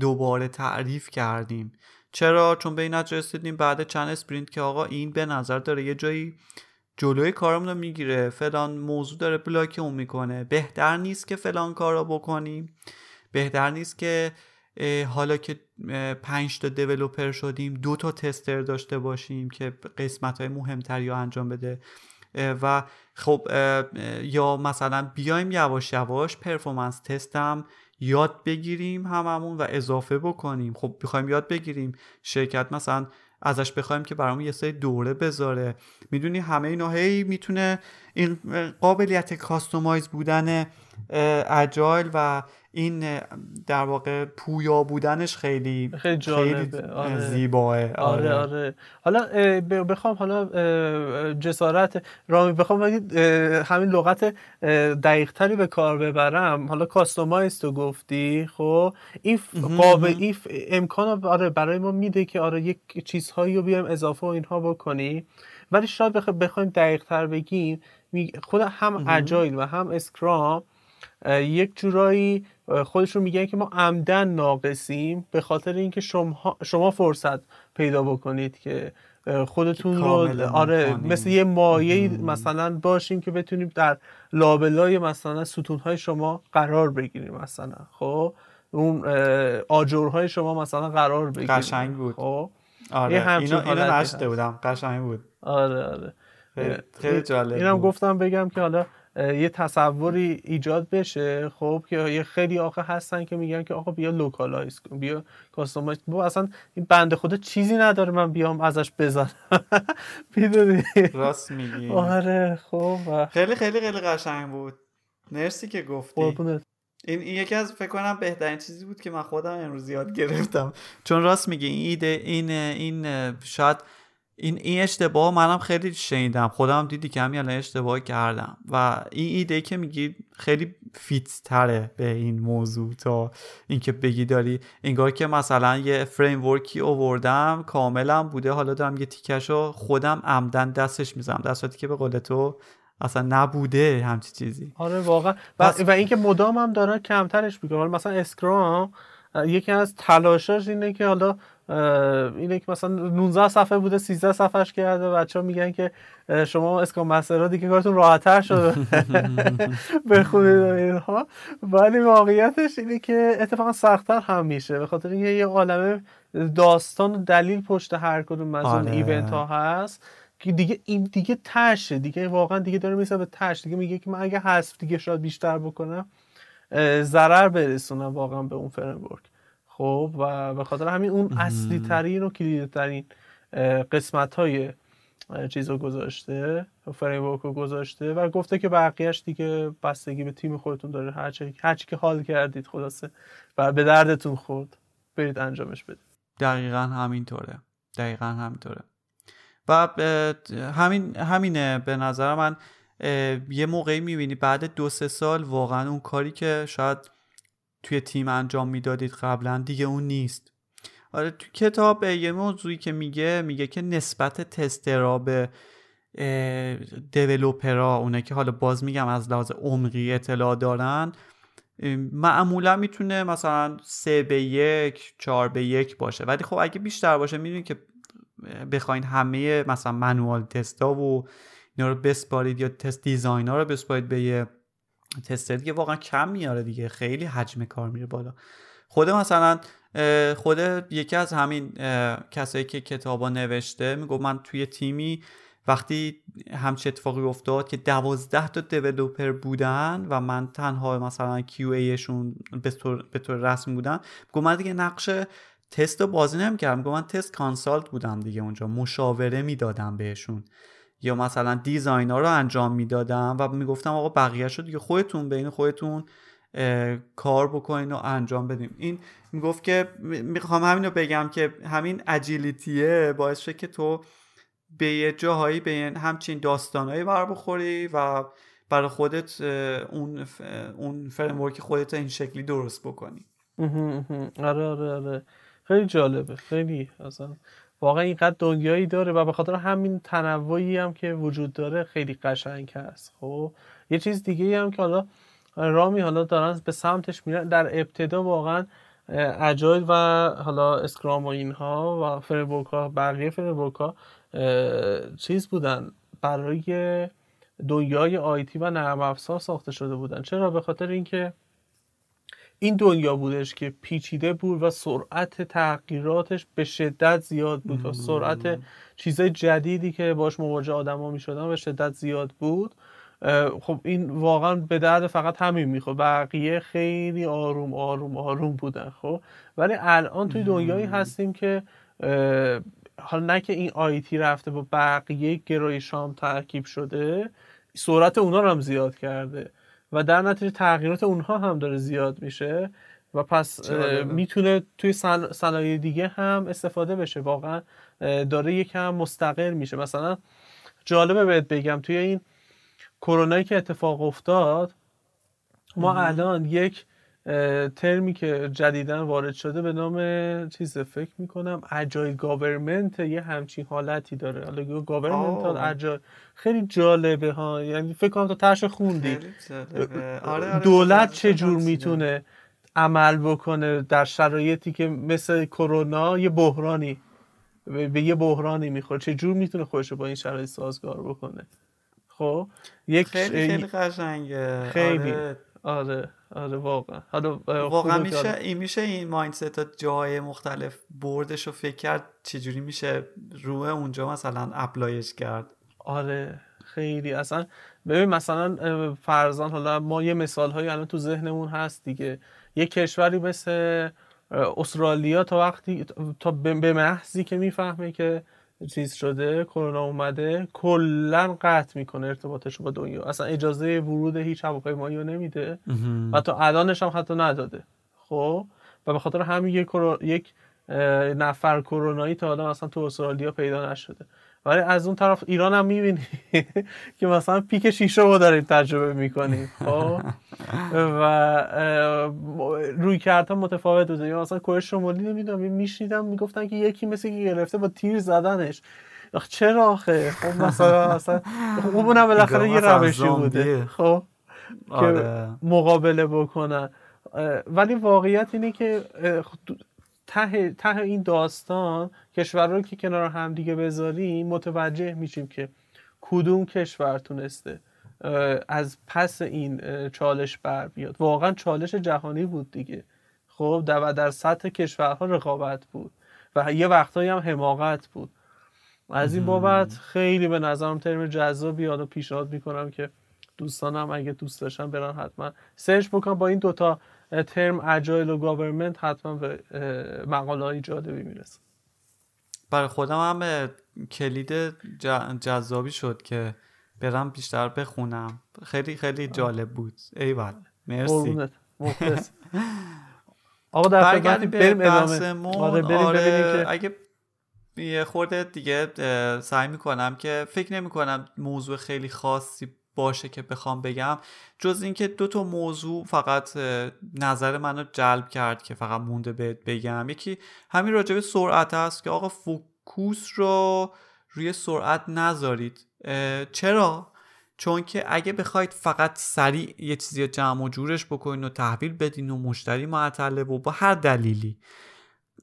دوباره تعریف کردیم. چرا؟ چون به این نتیجه رسیدیم بعد چند sprint که آقا این به نظر داره یه جایی جلوی کارمون رو می‌گیره. فلان موضوع داره بلاک اون می‌کنه. بهتر نیست که فلان کار رو بکنیم. بهتر نیست که حالا که پنج تا دیولوپر شدیم دو تا تستر داشته باشیم که قسمت های مهمتری رو انجام بده. و خب یا مثلا بیایم یواش یواش پرفورمنس تستم یاد بگیریم هممون و اضافه بکنیم. خب بخوایم یاد بگیریم. شرکت مثلا ازش بخوایم که برامون یه سری دوره بذاره. می‌دونی همه اینا هی می‌تونه این قابلیت کاستومایز بودن اجایل و این در واقع پویا بودنش خیلی خیلی جالبه. آره. زیباه. آره. آره. آره. حالا بخوام حالا جسارت رامی بخوام همین لغت دقیق تری به کار ببرم. حالا کاستومایز تو گفتی خب؟ این قابل این امکان آره برای ما میده که آره یک چیزهایی رو بیایم اضافه و اینها بکنی. ولی شاید بخوایم دقیق تر بگیم خود هم اجایل و هم اسکرام یک جورایی خودشون میگن که ما عمدن ناقصیم به خاطر اینکه شما شما فرصت پیدا بکنید که خودتون رو آره مثل یه مایه مثلا باشیم که بتونیم در لابلای مثلا ستونهای شما قرار بگیریم مثلا خب؟ اون آجرهای شما مثلا قرار بگیریم قشنگ بود. خب؟ آره اینو, اینو نوشته بودم. قشنگ بود. آره آره. خیلی جالب اینم گفتم بگم که حالا یه تصوری ایجاد بشه خب که یه خیلی آخه هستن که میگن که آقا بیا localize کن بیا customize کن اصلا این بنده خدا چیزی نداره من بیام ازش بزنم. می‌دونی؟ راست میگی. آره خب خیلی خیلی خیلی قشنگ بود. مرسی که گفتی. این, این یکی از فکر کنم بهترین چیزی بود که من خودم امروز یاد گرفتم. چون راست میگی این ایده این این شاید این این اشتباه منم خیلی شنیدم. خودم دیدی که همین الان اشتباه کردم. و این ایده که میگی خیلی فیت تره به این موضوع تا اینکه بگی داری. انگار که مثلا یه فریم ورکی اووردم کاملا بوده. حالا دارم یه تیکشو خودم عمدن دستش می‌زنم. دستی که به قول تو اصلا نبوده همچی چیزی. آره واقعا. و, و اینکه مدام هم داره کمترش می‌کنه. مثلا اسکرام یکی از تلاشاش اینه که حالا اینه که مثلا 19 صفحه بوده 13 صفحهش کرده بچه ها میگن که شما اسکام مستر دیگه کارتون راحتتر شده. بخونید اینها. ولی واقعیتش اینه که اتفاقا سختتر هم میشه. به خاطر اینکه یه عالمه داستان و دلیل پشت هر کدوم از اون ایونت ها هست که دیگه این دیگه تشه. دیگه واقعا دیگه داره میسه به تش. دیگه میگه که من اگه حذف دیگه شاید بیشتر بکنم ضرر برسونم واقعا به اون فریم خب و به خاطر همین اون اصلی ترین و کلیدی ترین قسمت های چیز رو گذاشته فریم رو گذاشته و گفته که بقیهش دیگه بستگی به تیم خودتون داره. هرچی هرچی که حال کردید خلاصه و به دردتون خورد برید انجامش بدید. دقیقا همینطوره. دقیقا همینطوره. و همین همینه. به نظر من یه موقعی می‌بینی بعد دو سه سال واقعا اون کاری که شاید توی تیم انجام می‌دادید قبلا دیگه اون نیست. آره تو کتاب یه موضوعی که میگه میگه که نسبت تسترا به دیولوپرا اونه که حالا باز میگم از لحاظ عمقی اطلاع دارن معمولا می‌تونه مثلا سه به یک چهار به یک باشه. ولی خب اگه بیشتر باشه می‌دونید که بخواین همه مثلا منوال تستا و اینا رو بسپارید یا تست دیزاین ها رو بسپارید به یه تستر دیگه واقعا کم میاره دیگه. خیلی حجم کار میره بالا. خود مثلا خود یکی از همین کسایی که کتابا نوشته میگو من توی تیمی وقتی همچه اتفاقی افتاد که دوازده تا دیولوپر بودن و من تنها مثلا کیو ایشون به طور, رسمی بودن گفت من دیگه نقش تست رو بازی نمی‌کردم. گفت من تست کانسالت بودم دیگه اونجا. مشاوره می‌دادم بهشون. یا مثلا دیزاین ها رو انجام می‌دادم و می‌گفتم آقا بقیه شد دیگه خودتون بین خودتون کار بکنین و انجام بدیم این می‌گفت که می‌خوام همین رو بگم که همین اجیلیتیه باعث شد که تو به یه جاهایی به همچین داستانهایی بر بخوری و برای خودت اون اون framework خودت این شکلی درست بکنی. آره آره آره. خیلی جالبه. خیلی اصلا واقعا اینقدر دنیایی داره و به خاطر همین تنوعی هم که وجود داره خیلی قشنگ هست. خب یه چیز دیگه هم که حالا رامین حالا دارن به سمتش میرن در ابتدا واقعا agile و حالا Scrum و اینها و framework ها بقیه framework ها چیز بودن برای دنیای آیتی و نرم افزار ساخته شده بودن. چرا؟ به خاطر اینکه این دنیا بودش که پیچیده بود و سرعت تغییراتش به شدت زیاد بود و سرعت چیزای جدیدی که باش مواجه آدما می‌شدن به شدت زیاد بود. خب این واقعا به درد فقط همین می‌خواد بقیه خیلی آروم آروم آروم بودن خب. ولی الان توی دنیایی هستیم که حالا نه که این IT رفته با بقیه گرایشام ترکیب شده سرعت اونا رو هم زیاد کرده. و در نتیجه تغییرات اونها هم داره زیاد میشه و پس می‌تونه توی صنایع دیگه هم استفاده بشه. واقعا داره یکم مستقل میشه. مثلا جالبه بهت بگم توی این کرونایی که اتفاق افتاد ما الان یک ترمی که جدیدا وارد شده به نام چیز فکر می‌کنم agile government یه همچین حالتی داره. حالا government agile خیلی جالبه ها. یعنی فکر کنم تو ترش خوندی. آره، آره، دولت چجور می‌تونه عمل بکنه در شرایطی که مثل کرونا یه بحرانی به یه بحرانی می‌خوره؟ چجور می‌تونه خودش با این شرایط سازگار بکنه؟ خب یک خیلی خیلی قشنگه. خیلی. آره. آره آره واقعا. حالا واقعا میشه این میشه این مایندست جای مختلف بردش رو فکر کرد چجوری میشه روی اونجا مثلا اپلایش کرد؟ آره خیلی. اصلا ببین مثلا فرزان حالا ما یه مثال هایی الان تو ذهنمون هست دیگه. یه کشوری مثل استرالیا تا وقتی تا به محضی که می‌فهمه که چیز شده کرونا اومده کلا قطع می‌کنه ارتباطش با دنیا. اصلا اجازه ورود هیچ هواپیمایی رو نمیده و تا الانش هم حتی نداده. خب؟ و به خاطر همین یک, یک نفر کرونایی تا حالا مثلا تو استرالیا پیدا نشده. ولی از اون طرف ایران هم می‌بینی که مثلا پیک شیشه رو داریم تجربه می‌کنیم. خب؟ و روی کردها متفاوت بوده یا مثلا کره شمالی نمی‌دونم میشنیدم می‌گفتن که یکی مثل که گرفته با تیر زدنش. چرا آخه؟ خب مثلا مثلا خب اونم بالاخره یه روشی بوده. خب؟ که آره. مقابله بکنن. ولی واقعیت اینه که ته, ته این داستان کشورها رو که کنار هم دیگه بذاریم متوجه میشیم که کدوم کشور تونسته از پس این چالش بر بیاد. واقعا چالش جهانی بود دیگه. خب و در سطح کشورها رقابت بود و یه وقتایی هم حماقت بود. از این بابت خیلی به نظرم ترم جذابی حالا پیشنهاد می‌کنم که دوستانم اگه دوست داشتن برن حتما search بکنن با این دوتا term agile و government حتما به مقاله های جالبی می‌رسه. برای خودم هم کلید جذابی شد که برم بیشتر بخونم. خیلی خیلی جالب بود. ایول مرسی. آقا در بریم ادامه. آره بریم آره اگه یه خورده دیگه سعی می‌کنم که فکر نمی کنم موضوع خیلی خاصی باشه که بخوام بگم. جز اینکه دو تا موضوع فقط نظر منو جلب کرد که فقط مونده بهت بگم. یکی همین راجع به سرعت هست که آقا فوکوس رو روی سرعت نذارید. چرا؟ چون که اگه بخواید فقط سریع یه چیزی رو جمع و جورش بکنین و تحویل بدین و مشتری معطله و با هر دلیلی.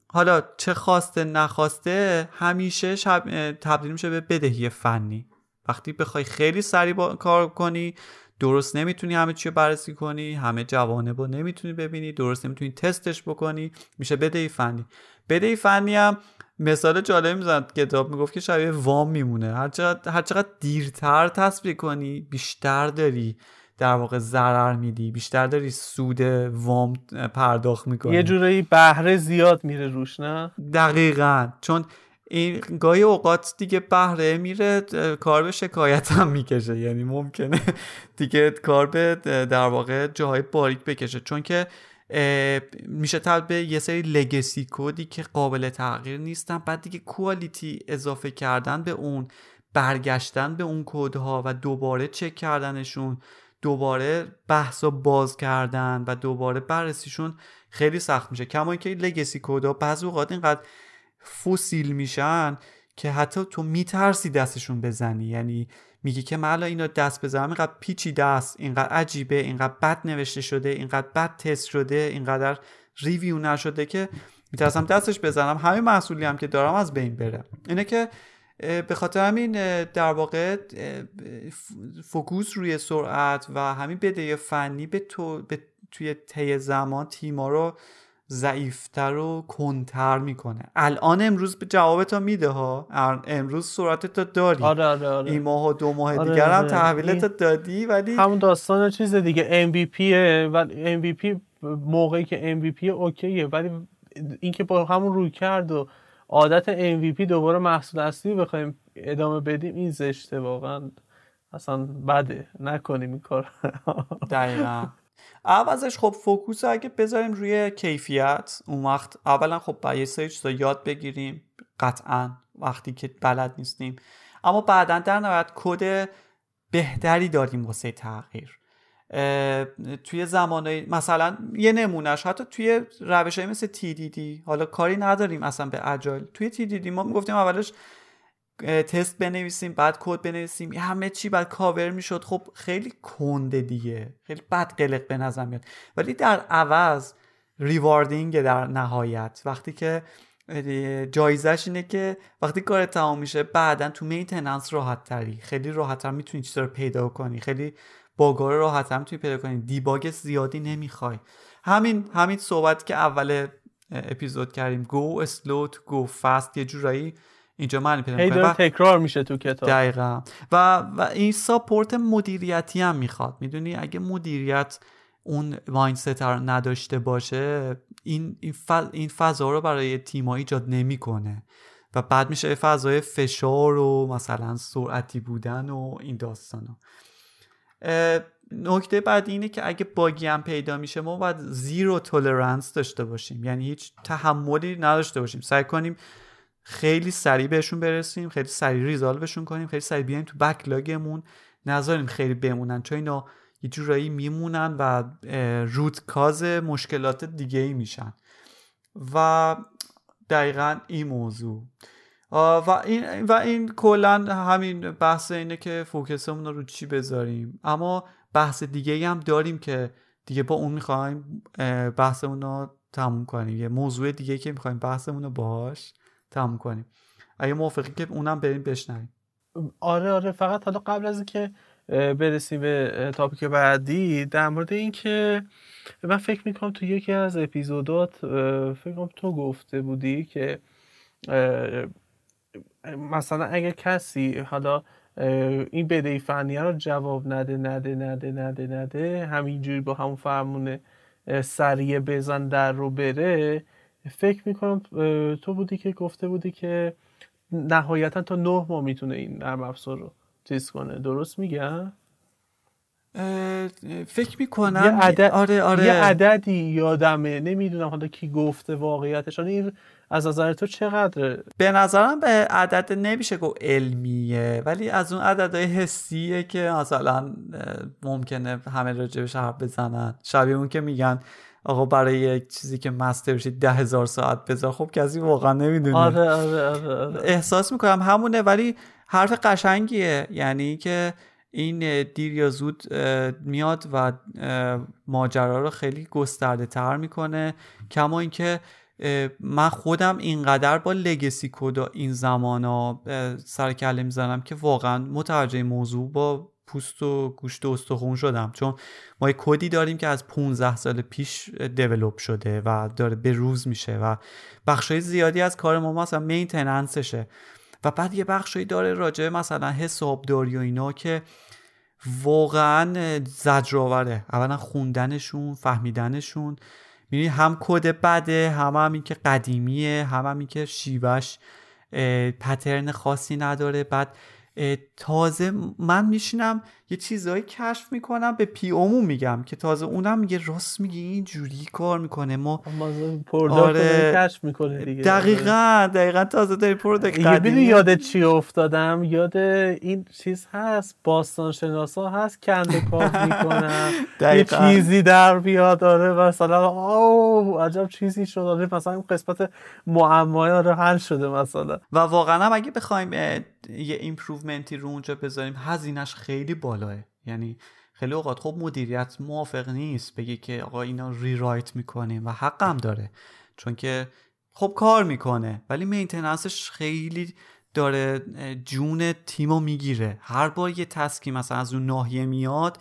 حالا چه خواسته نخواسته همیشه شب تبدیل میشه به بدهی فنی. وقتی بخوای خیلی سریع با... کار کنی درست نمی‌تونی همه چی بررسی کنی همه جوانب رو نمی‌تونی ببینی درست نمی‌تونی تستش بکنی میشه بدهی فنی. بدهی فنی هم مثال جالب می‌زند کتاب می‌گفت که شبیه وام میمونه. هر چقدر, دیرتر تصویر کنی بیشتر داری در واقع ضرر میدی بیشتر داری سود وام پرداخت می‌کنی. یه جورایی بهره زیاد میره روش نه؟ دقیقا. چون این گاهی اوقات دیگه بهره میره کار به شکایت هم می‌کشه. یعنی ممکنه دیگه کار به در واقع جاهای باریک بکشه. چون که میشه تبدیل به یه سری لگسی کودی که قابل تغییر نیستن. بعد دیگه کوالیتی اضافه کردن به اون برگشتن به اون کودها و دوباره چک کردنشون دوباره بحث باز کردن و دوباره بررسیشون خیلی سخت میشه. کما اینکه لگسی کودها بعضی اوقات اینقدر فوسیل میشن که حتی تو میترسی دستشون بزنی. یعنی میگی که من اینا دست بزنم اینقدر پیچی دست اینقدر عجیبه اینقدر بد نوشته شده اینقدر بد تست شده اینقدر ریویو نشده که میترسم دستش بزنم. همین محصولی هم که دارم از بین بره. اینه که به خاطر همین در واقع فوکوس روی سرعت و همین بده فنی به, تو به توی طی زمان تیما رو ضعیفتر و کنتر می‌کنه. الان امروز به جوابتو میده ها. امروز سرعتت داری. آره آره آره. این ماه و دو ماه آره دیگر هم آره. تحویلت دادی ولی همون داستان چیز دیگه MVP ولی MVP موقعی که MVP اوکیه ولی اینکه با همون روی کرد و بعد MVP دوباره محصول اصلی بخوایم ادامه بدیم این زشته واقعا. اصلا بده نکنیم این کار دقیقا. عوضش خب focus اگه بذاریم روی کیفیت اون وقت اولا خب باید یه سری چیزا یاد بگیریم قطعا وقتی که بلد نیستیم. اما بعدا در نهایت کد بهتری داریم واسه تغییر. توی زمانه مثلا یه نمونهش حتی توی روش های مثل TDD حالا کاری نداریم اصلا به agile توی TDD ما می‌گفتیم اولش تست بنویسیم بعد کد بنویسیم همه چی بعد کاور می‌شد. خب خیلی کنده دیگه. خیلی بد قلق به نظر میاد. ولی در عوض rewarding در نهایت. وقتی که جایزش اینه که وقتی کار تمام میشه بعدا تو maintenance راحت تری. خیلی راحت تر می‌تونی چیزا رو پیدا کنی. خیلی bug ها رو راحت تر می‌تونی پیدا کنی. debug زیادی نمی‌خوای. همین همین صحبت که اول اپیزود کردیم. go slow to go fast یه جورایی اینجا معنی پیدا تکرار میشه تو کتاب. دقیقا. و, و این support مدیریتی هم می‌خواد. می‌دونی؟ اگه مدیریت اون mindset رو نداشته باشه این این فضا رو برای تیما ایجاد نمی‌کنه. و بعد میشه فضای فشار و مثلا سرعتی بودن و این داستانا نکته بعد اینه که اگه bug ی هم پیدا میشه ما باید zero tolerance داشته باشیم. یعنی هیچ تحملی نداشته باشیم. سعی کنیم خیلی سریع بهشون برسیم خیلی سریع ریزالوشون کنیم خیلی سریع بیایم تو بکلاگمون نذاریم خیلی بمونن چون اینا یه جورایی میمونن و روت کاز مشکلات دیگه ای میشن. و دقیقا این موضوع. و این و این کلا همین بحث اینه که فوکسمون رو چی بذاریم. اما بحث دیگه هم داریم که دیگه با اون می‌خوایم بحثمون رو تموم کنیم. یه موضوع دیگه که می‌خوایم بحثمون رو باهاش. تموم کنیم. اگه موافقی که اونم بریم بشنویم. آره آره. فقط حالا قبل از اینکه برسیم به تاپیک بعدی در مورد اینکه من فکر می‌کنم تو یکی از اپیزودات فکر کنم تو گفته بودی که مثلا اگر کسی حالا این بدهی فنیه رو جواب نده نده نده نده نده همینجوری با همون فرمون سریع بزن در رو بره فکر می‌کنم تو بودی که گفته بودی که نهایتا تا نه ماه می‌تونه این نرم افزار رو چیز کنه. درست میگم؟ فکر می‌کنم یه عدد آره آره. یه عددی یادمه. نمی‌دونم حالا کی گفته واقعیتش. این از نظر تو چقدره؟ به نظرم به عدد نمیشه گفت علمیه ولی از اون عددهای حسیه که مثلا ممکنه همه راجبش حرف بزنن. شبیه اون که میگن آقا برای یک چیزی که مستر بشید ده هزار ساعت بذار. خب کسی واقعا نمی‌دونه. آره آره آره, آره. احساس می‌کنم همونه ولی حرف قشنگیه. یعنی که این دیر یا زود میاد و ماجرا رو خیلی گسترده تر می‌کنه. کما اینکه من خودم اینقدر با لگسی کد این زمان ها سر کله می‌زنم که واقعا متوجه موضوع با پوست و گوشت و استخون شدم. چون ما یه کدی داریم که از 15 سال پیش دیولوب شده و داره به روز میشه و بخشای زیادی از کار ما مثلا مینتننسشه و بعد یه بخشایی داره راجع مثلا حسابداری و اینا که واقعا زجرآوره. اولا خوندنشون فهمیدنشون. می‌بینی هم کد بده هم هم که قدیمیه هم هم که شیوش pattern خاصی نداره. بعد تازه من میشینم یه چیزهایی کشف می‌کنم به PO مو میگم که تازه اونم میگه راست میگه این جوری کار می‌کنه. ما آره. کشف می‌کنه دیگه. دقیقا دقیقا تازه داری product قدیمی یاد چی افتادم؟ یاد این چیز هست باستان شناسا هست کنده کاری می‌کنن. یه چیزی در بیاد داره مثلا او عجب چیزی شده آره مثلا قسمت معمای رو حل شده مثلا. و واقعا اگه بخوایم یه improvement ی رو اونجا بذاریم هزینهش خیلی بالاه. یعنی خیلی اوقات خب مدیریت موافق نیست بگه که آقا اینا rewrite می‌کنیم و حقم داره. چون که خب کار می‌کنه ولی maintenance ش خیلی داره جون تیمو می‌گیره. هر بار یه task ی مثلا از اون ناحیه میاد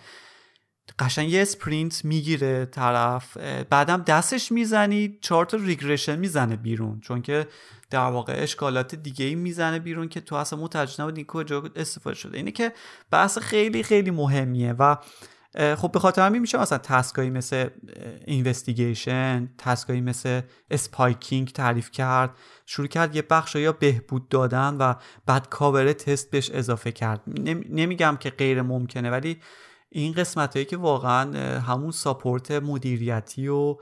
قشنگ یه sprint می‌گیره طرف بعدم دستش می‌زنی چهار تا regression می‌زنه بیرون. چون که در واقع اشکالات دیگه ای می‌زنه بیرون که تو اصلا متوجه نبودی کجا استفاده شده. اینه که بحث خیلی خیلی مهمیه و خب به خاطر همین میشه مثلا task ایی مثل investigation task ایی مثل spiking تعریف کرد شروع کرد یه بخش یا بهبود دادن و بعد cover test بهش اضافه کرد. نمیگم که غیر ممکنه ولی این قسمت هایی که واقعا همون support مدیریتی و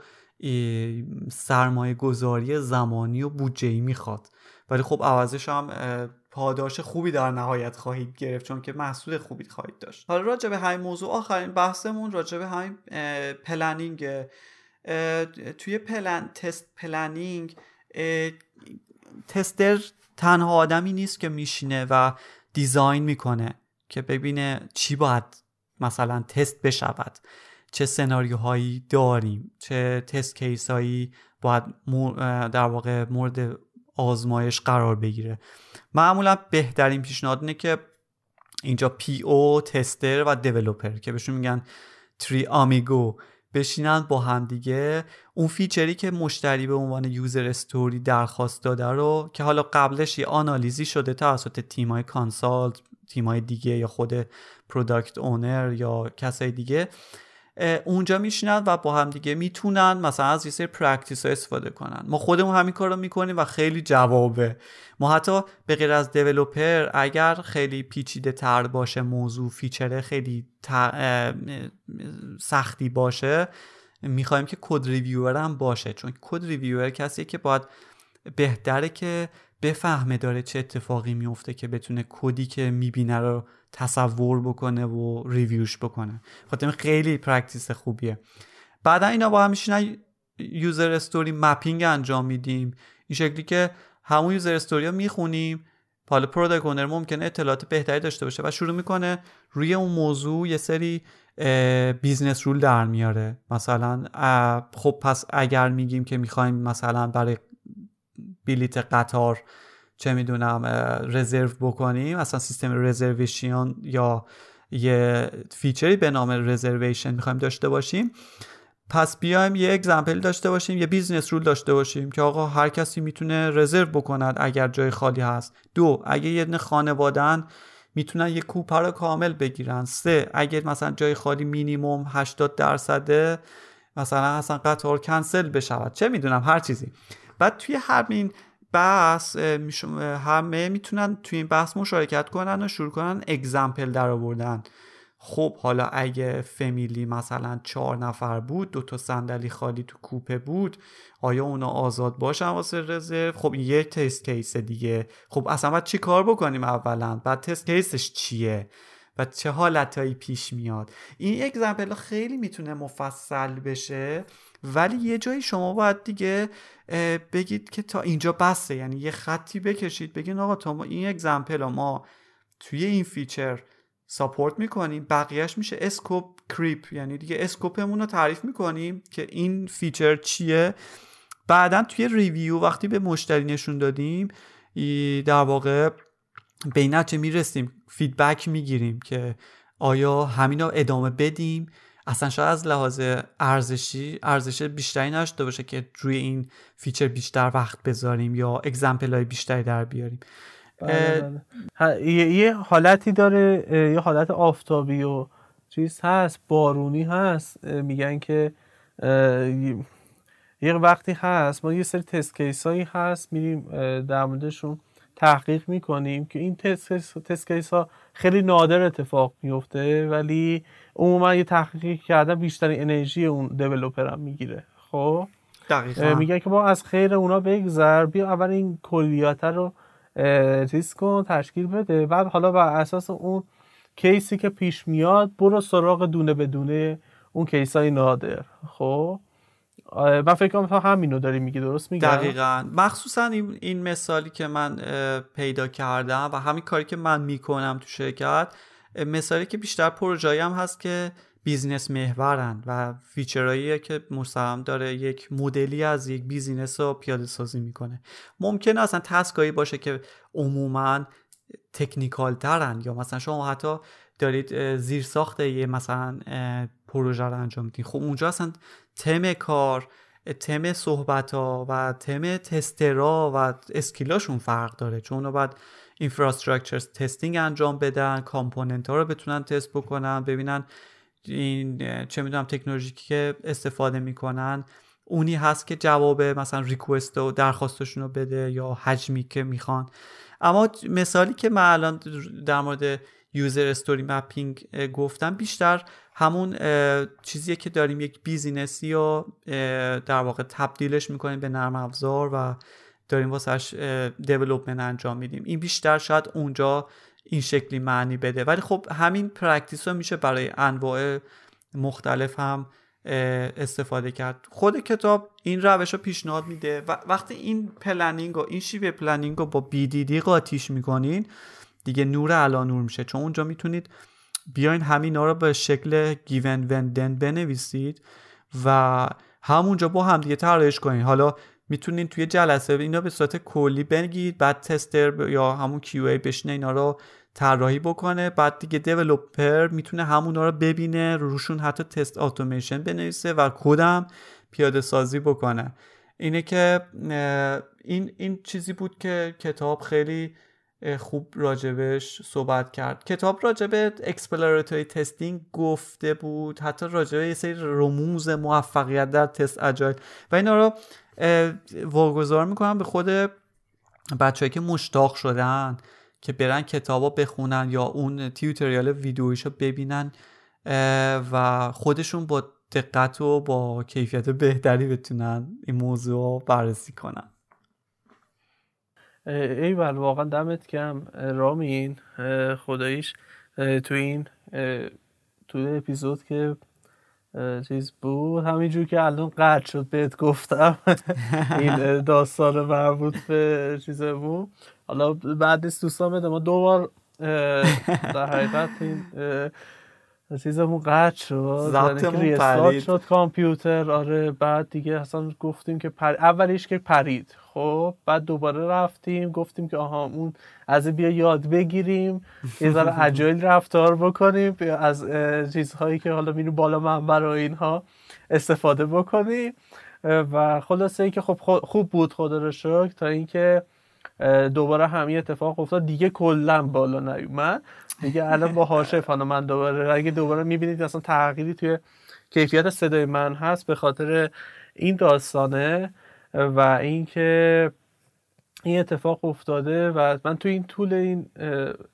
سرمایه گذاری زمانی و بودجه ای می‌خواد. ولی خب عوضش هم پاداش خوبی در نهایت خواهید گرفت چون که محصول خوبی خواهید داشت. حالا راجع به همین موضوع آخرین بحثمون راجع به همین planning توی plan test planning tester تنها آدمی نیست که میشینه و design می‌کنه که ببینه چی باید مثلا تست بشود. چه سناریوهایی داریم چه test case هایی باید در واقع مورد آزمایش قرار بگیره. معمولا بهترین پیشنهاد اینه که اینجا PO tester و developer که بهشون میگن three amigo بشینن با هم دیگه. اون feature ی که مشتری به عنوان user story درخواست داده رو که حالا قبلش یه آنالیزی شده توسط تیمای consult تیمای دیگه یا خود product owner یا کسای دیگه اونجا میشینن و با هم دیگه می‌تونن مثلا از یه سری practice ها استفاده کنن. ما خودمون همین کار رو می‌کنیم و خیلی جوابه. ما حتی به غیر از developer اگر خیلی پیچیده تر باشه موضوع feature ه خیلی سختی باشه می‌خوایم که code reviewer هم باشه. چون code reviewer کسیه که باید بهتره که بفهمه داره چه اتفاقی میفته که بتونه کدی که می‌بینه رو تصور بکنه و review ش بکنه. خاطر خیلی practice خوبیه. بعدا اینا با هم میشینن user story mapping انجام میدیم. این شکلی که همون user story رو می‌خونیم. حالا product owner ممکنه اطلاعات بهتری داشته باشه و شروع می‌کنه روی اون موضوع یه سری business rule در میاره. مثلا خب پس اگر میگیم که می‌خوایم مثلا برای بلیت قطار چه می‌دونم رزرو بکنیم. اصلا سیستم reservation یا یه feature ی به نام reservation می‌خوایم داشته باشیم. پس بیایم یه example داشته باشیم یه business rule داشته باشیم که آقا هر کسی می‌تونه رزرو بکند اگر جای خالی هست. دو اگه یه دونه خانوادن می‌تونن یه کوپه رو کامل بگیرن. سه اگه مثلا جای خالی مینیموم 80 درصده مثلا اصلا قطار کنسل بشود. چه می‌دونم هر چیزی. بعد توی همین بحث همه می‌تونن توی این بحث مشارکت کنن و شروع کنن example در آوردن خب حالا اگه فامیلی مثلا چهار نفر بود دو تا صندلی خالی تو کوپه بود آیا اونا آزاد باشن واسه رزرو؟ خب این یه test case دیگه. خب اصلا باید چی کار بکنیم اولا؟ بعد test case ش چیه؟ و چه حالتهایی پیش میاد؟ این example خیلی می‌تونه مفصل بشه ولی یه جایی شما باید دیگه بگید که تا اینجا بسته. یعنی یه خطی بکشید بگین آقا تا ما این example ما توی این feature support می‌کنیم بقیهش میشه scope creep یعنی دیگه scope مون رو تعریف می‌کنیم که این feature چیه. بعدا توی review وقتی به مشتری نشون دادیم در واقع به نتیجه می‌رسیم feedback می‌گیریم که آیا همینا ادامه بدیم؟ اصلا شاید از لحاظ ارزشی ارزش بیشتری نشده باشه که روی این feature بیشتر وقت بذاریم یا example های بیشتری در بیاریم بله، بله. یه حالتی داره یه حالت آفتابی و چیز هست بارونی هست میگن که یه وقتی هست ما یه سری test case هایی هست میریم در موردشون تحقیق می‌کنیم که این test, test case ها خیلی نادر اتفاق میفته ولی عموما یه تحقیقی کردن بیشترین انرژی اون developer هم می‌گیره. خب؟ دقیقا. میگن که ما از خیر اونا بگذر بیا اول این کلیات رو raise کن تشکیل بده. بعد حالا بر اساس اون case ی که پیش میاد برو سراغ دونه به دونه اون case های نادر. خب؟ من فکر کنم تا همینو داری میگی درست میگم؟ دقیقا. مخصوصا این, این مثالی که من پیدا کردم و همین کاری که من می‌کنم تو شرکت مثالی که بیشتر پروژایی هم هست که business محورن و feature هایی که مستقیم داره یک مدلی از یک business رو پیاده سازی می‌کنه. ممکنه اصلا task ایی باشه که عموما technical ترن یا مثلا شما حتی دارید زیر ساخت یه مثلا پروژه رو انجام میدین. خب اونجا اصلا تم کار تم صحبت ها و تم tester ا و skill اشون فرق داره. چون باید infrastructure testing انجام بدن component ها رو بتونن تست بکنن ببینن این چه می‌دونم تکنولوژی که استفاده می‌کنن. اونی هست که جواب مثلا request و درخواستشون رو بده یا حجمی که می‌خوان. اما مثالی که من الان در مورد user story mapping گفتم بیشتر همون چیزیه که داریم یک business ی رو در واقع تبدیلش می‌کنیم به نرم افزار و داریم واسهش development انجام میدیم. این بیشتر شاید اونجا این شکلی معنی بده. ولی خب همین practice رو میشه برای انواع مختلف هم استفاده کرد. خود کتاب این روش رو پیشنهاد میده. و وقتی این planning و این شیوه planning رو با BDD قاطیش می‌کنین دیگه نور علا نور میشه. چون اونجا می‌تونید بیاین همینا رو به شکل given when then بنویسید و همونجا با هم دیگه طراحیش کنید حالا می‌تونین توی جلسه اینا به صورت کلی بگید بعد tester یا همون QA بشینه اینا رو طراحی بکنه. بعد دیگه developer می‌تونه همونا رو ببینه روشون حتی تست اتوماسیون بنویسه و کدم پیاده سازی بکنه. اینه که این این چیزی بود که کتاب خیلی خوب راجبش صحبت کرد. کتاب راجب exploratory testing گفته بود حتی راجبه یه سری رموز موفقیت در تست agile و اینا رو واگذار می‌کنم به خود بچههایی که مشتاق شدن که برن کتابا بخونن یا اون tutorial ویدیویشو ببینن و خودشون با دقت و با کیفیت بهتری بتونن این موضوع بررسی کنن. ایول واقعا دمت کم رامین خداییش تو این تو اپیزود که چیز بود؟ همینجور که الان قطع شد بهت گفتم. این داستان مربوط به چیز بود حالا بعد از دوستان بده ما دوبار در حقیقت این چیزمون قطع شد یعنی پرید. شد کامپیوتر. آره بعد دیگه اصلا گفتیم که پر... اولیش که پرید. خب بعد دوباره رفتیم گفتیم که آها اون از بیا یاد بگیریم یه ذره اجایل رفتار بکنیم از چیزهایی که حالا میریم بالا منبر و اینها استفاده بکنیم. و خلاصه ای که خب خوب بود خدا رو شکر تا اینکه دوباره همین اتفاق افتاد. دیگه کلا بالا نیومد. دیگه الان با هاشه حالا من دوباره اگه دوباره می‌بینید اصلا تغییری توی کیفیت صدای من هست به خاطر این داستانه و اینکه این اتفاق افتاده و من تو این طول این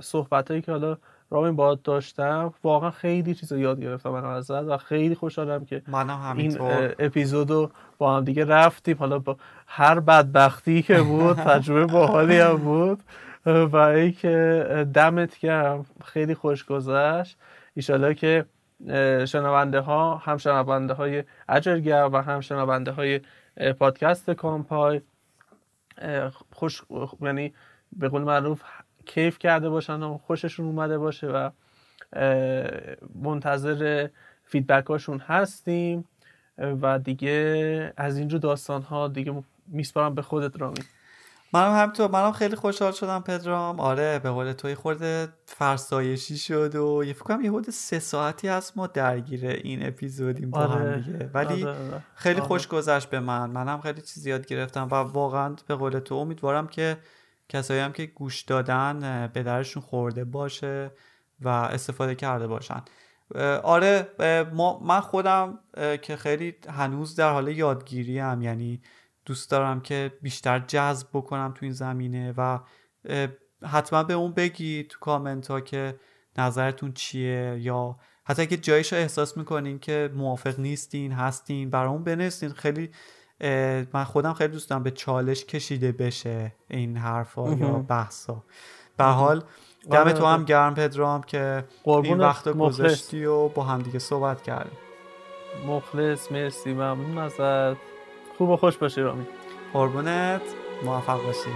صحبت هایی که حالا رامین باد داشتم واقعا خیلی چیز یاد گرفتم من ازت و خیلی خوشحالم که منم این اپیزودو با هم دیگه رفتیم. حالا با هر بدبختی که بود تجربه باحالی هم بود. و ای که دمت گرم. خیلی خوش گذشت. ایشالا که شنونده ها هم شنونده های اجرگر و هم شنونده های پادکست کامپای خوش یعنی به قول معروف کیف کرده باشن و خوششون اومده باشه و منتظر فیدبک هاشون هستیم و دیگه از اینجور داستان ها دیگه میسپارم به خودت رامی. منم همینطور. منم خیلی خوشحال شدم پدرام. آره به قول توی خورده فرسایشی شد و یه فکر کنم یه حدود سه ساعتی هست ما درگیر این اپیزودیم با هم آره دیگه. ولی آره، آره. خیلی آره. خوش گذشت به من. منم خیلی چیز یاد گرفتم و واقعا به قول تو امیدوارم که کسایی هم که گوش دادن به درشون خورده باشه و استفاده کرده باشن. آره ما من خودم که خیلی هنوز در حال یادگیری هم یعنی دوست دارم که بیشتر جذب بکنم تو این زمینه و حتما به اون بگی تو کامنت ها که نظرتون چیه یا حتی اگه جایش احساس می‌کنین که موافق نیستین هستین برامون بنویسین. خیلی من خودم خیلی دوست دارم به چالش کشیده بشه این حرفا یا. بحثا. به حال آره، دم تو آره. هم گرم پدرام که این وقت. گذاشتی و با هم دیگه صحبت کردیم. مخلص مرسی ممنون ازت. خوب و خوش باشی رامی. قربونت. موفق باشی.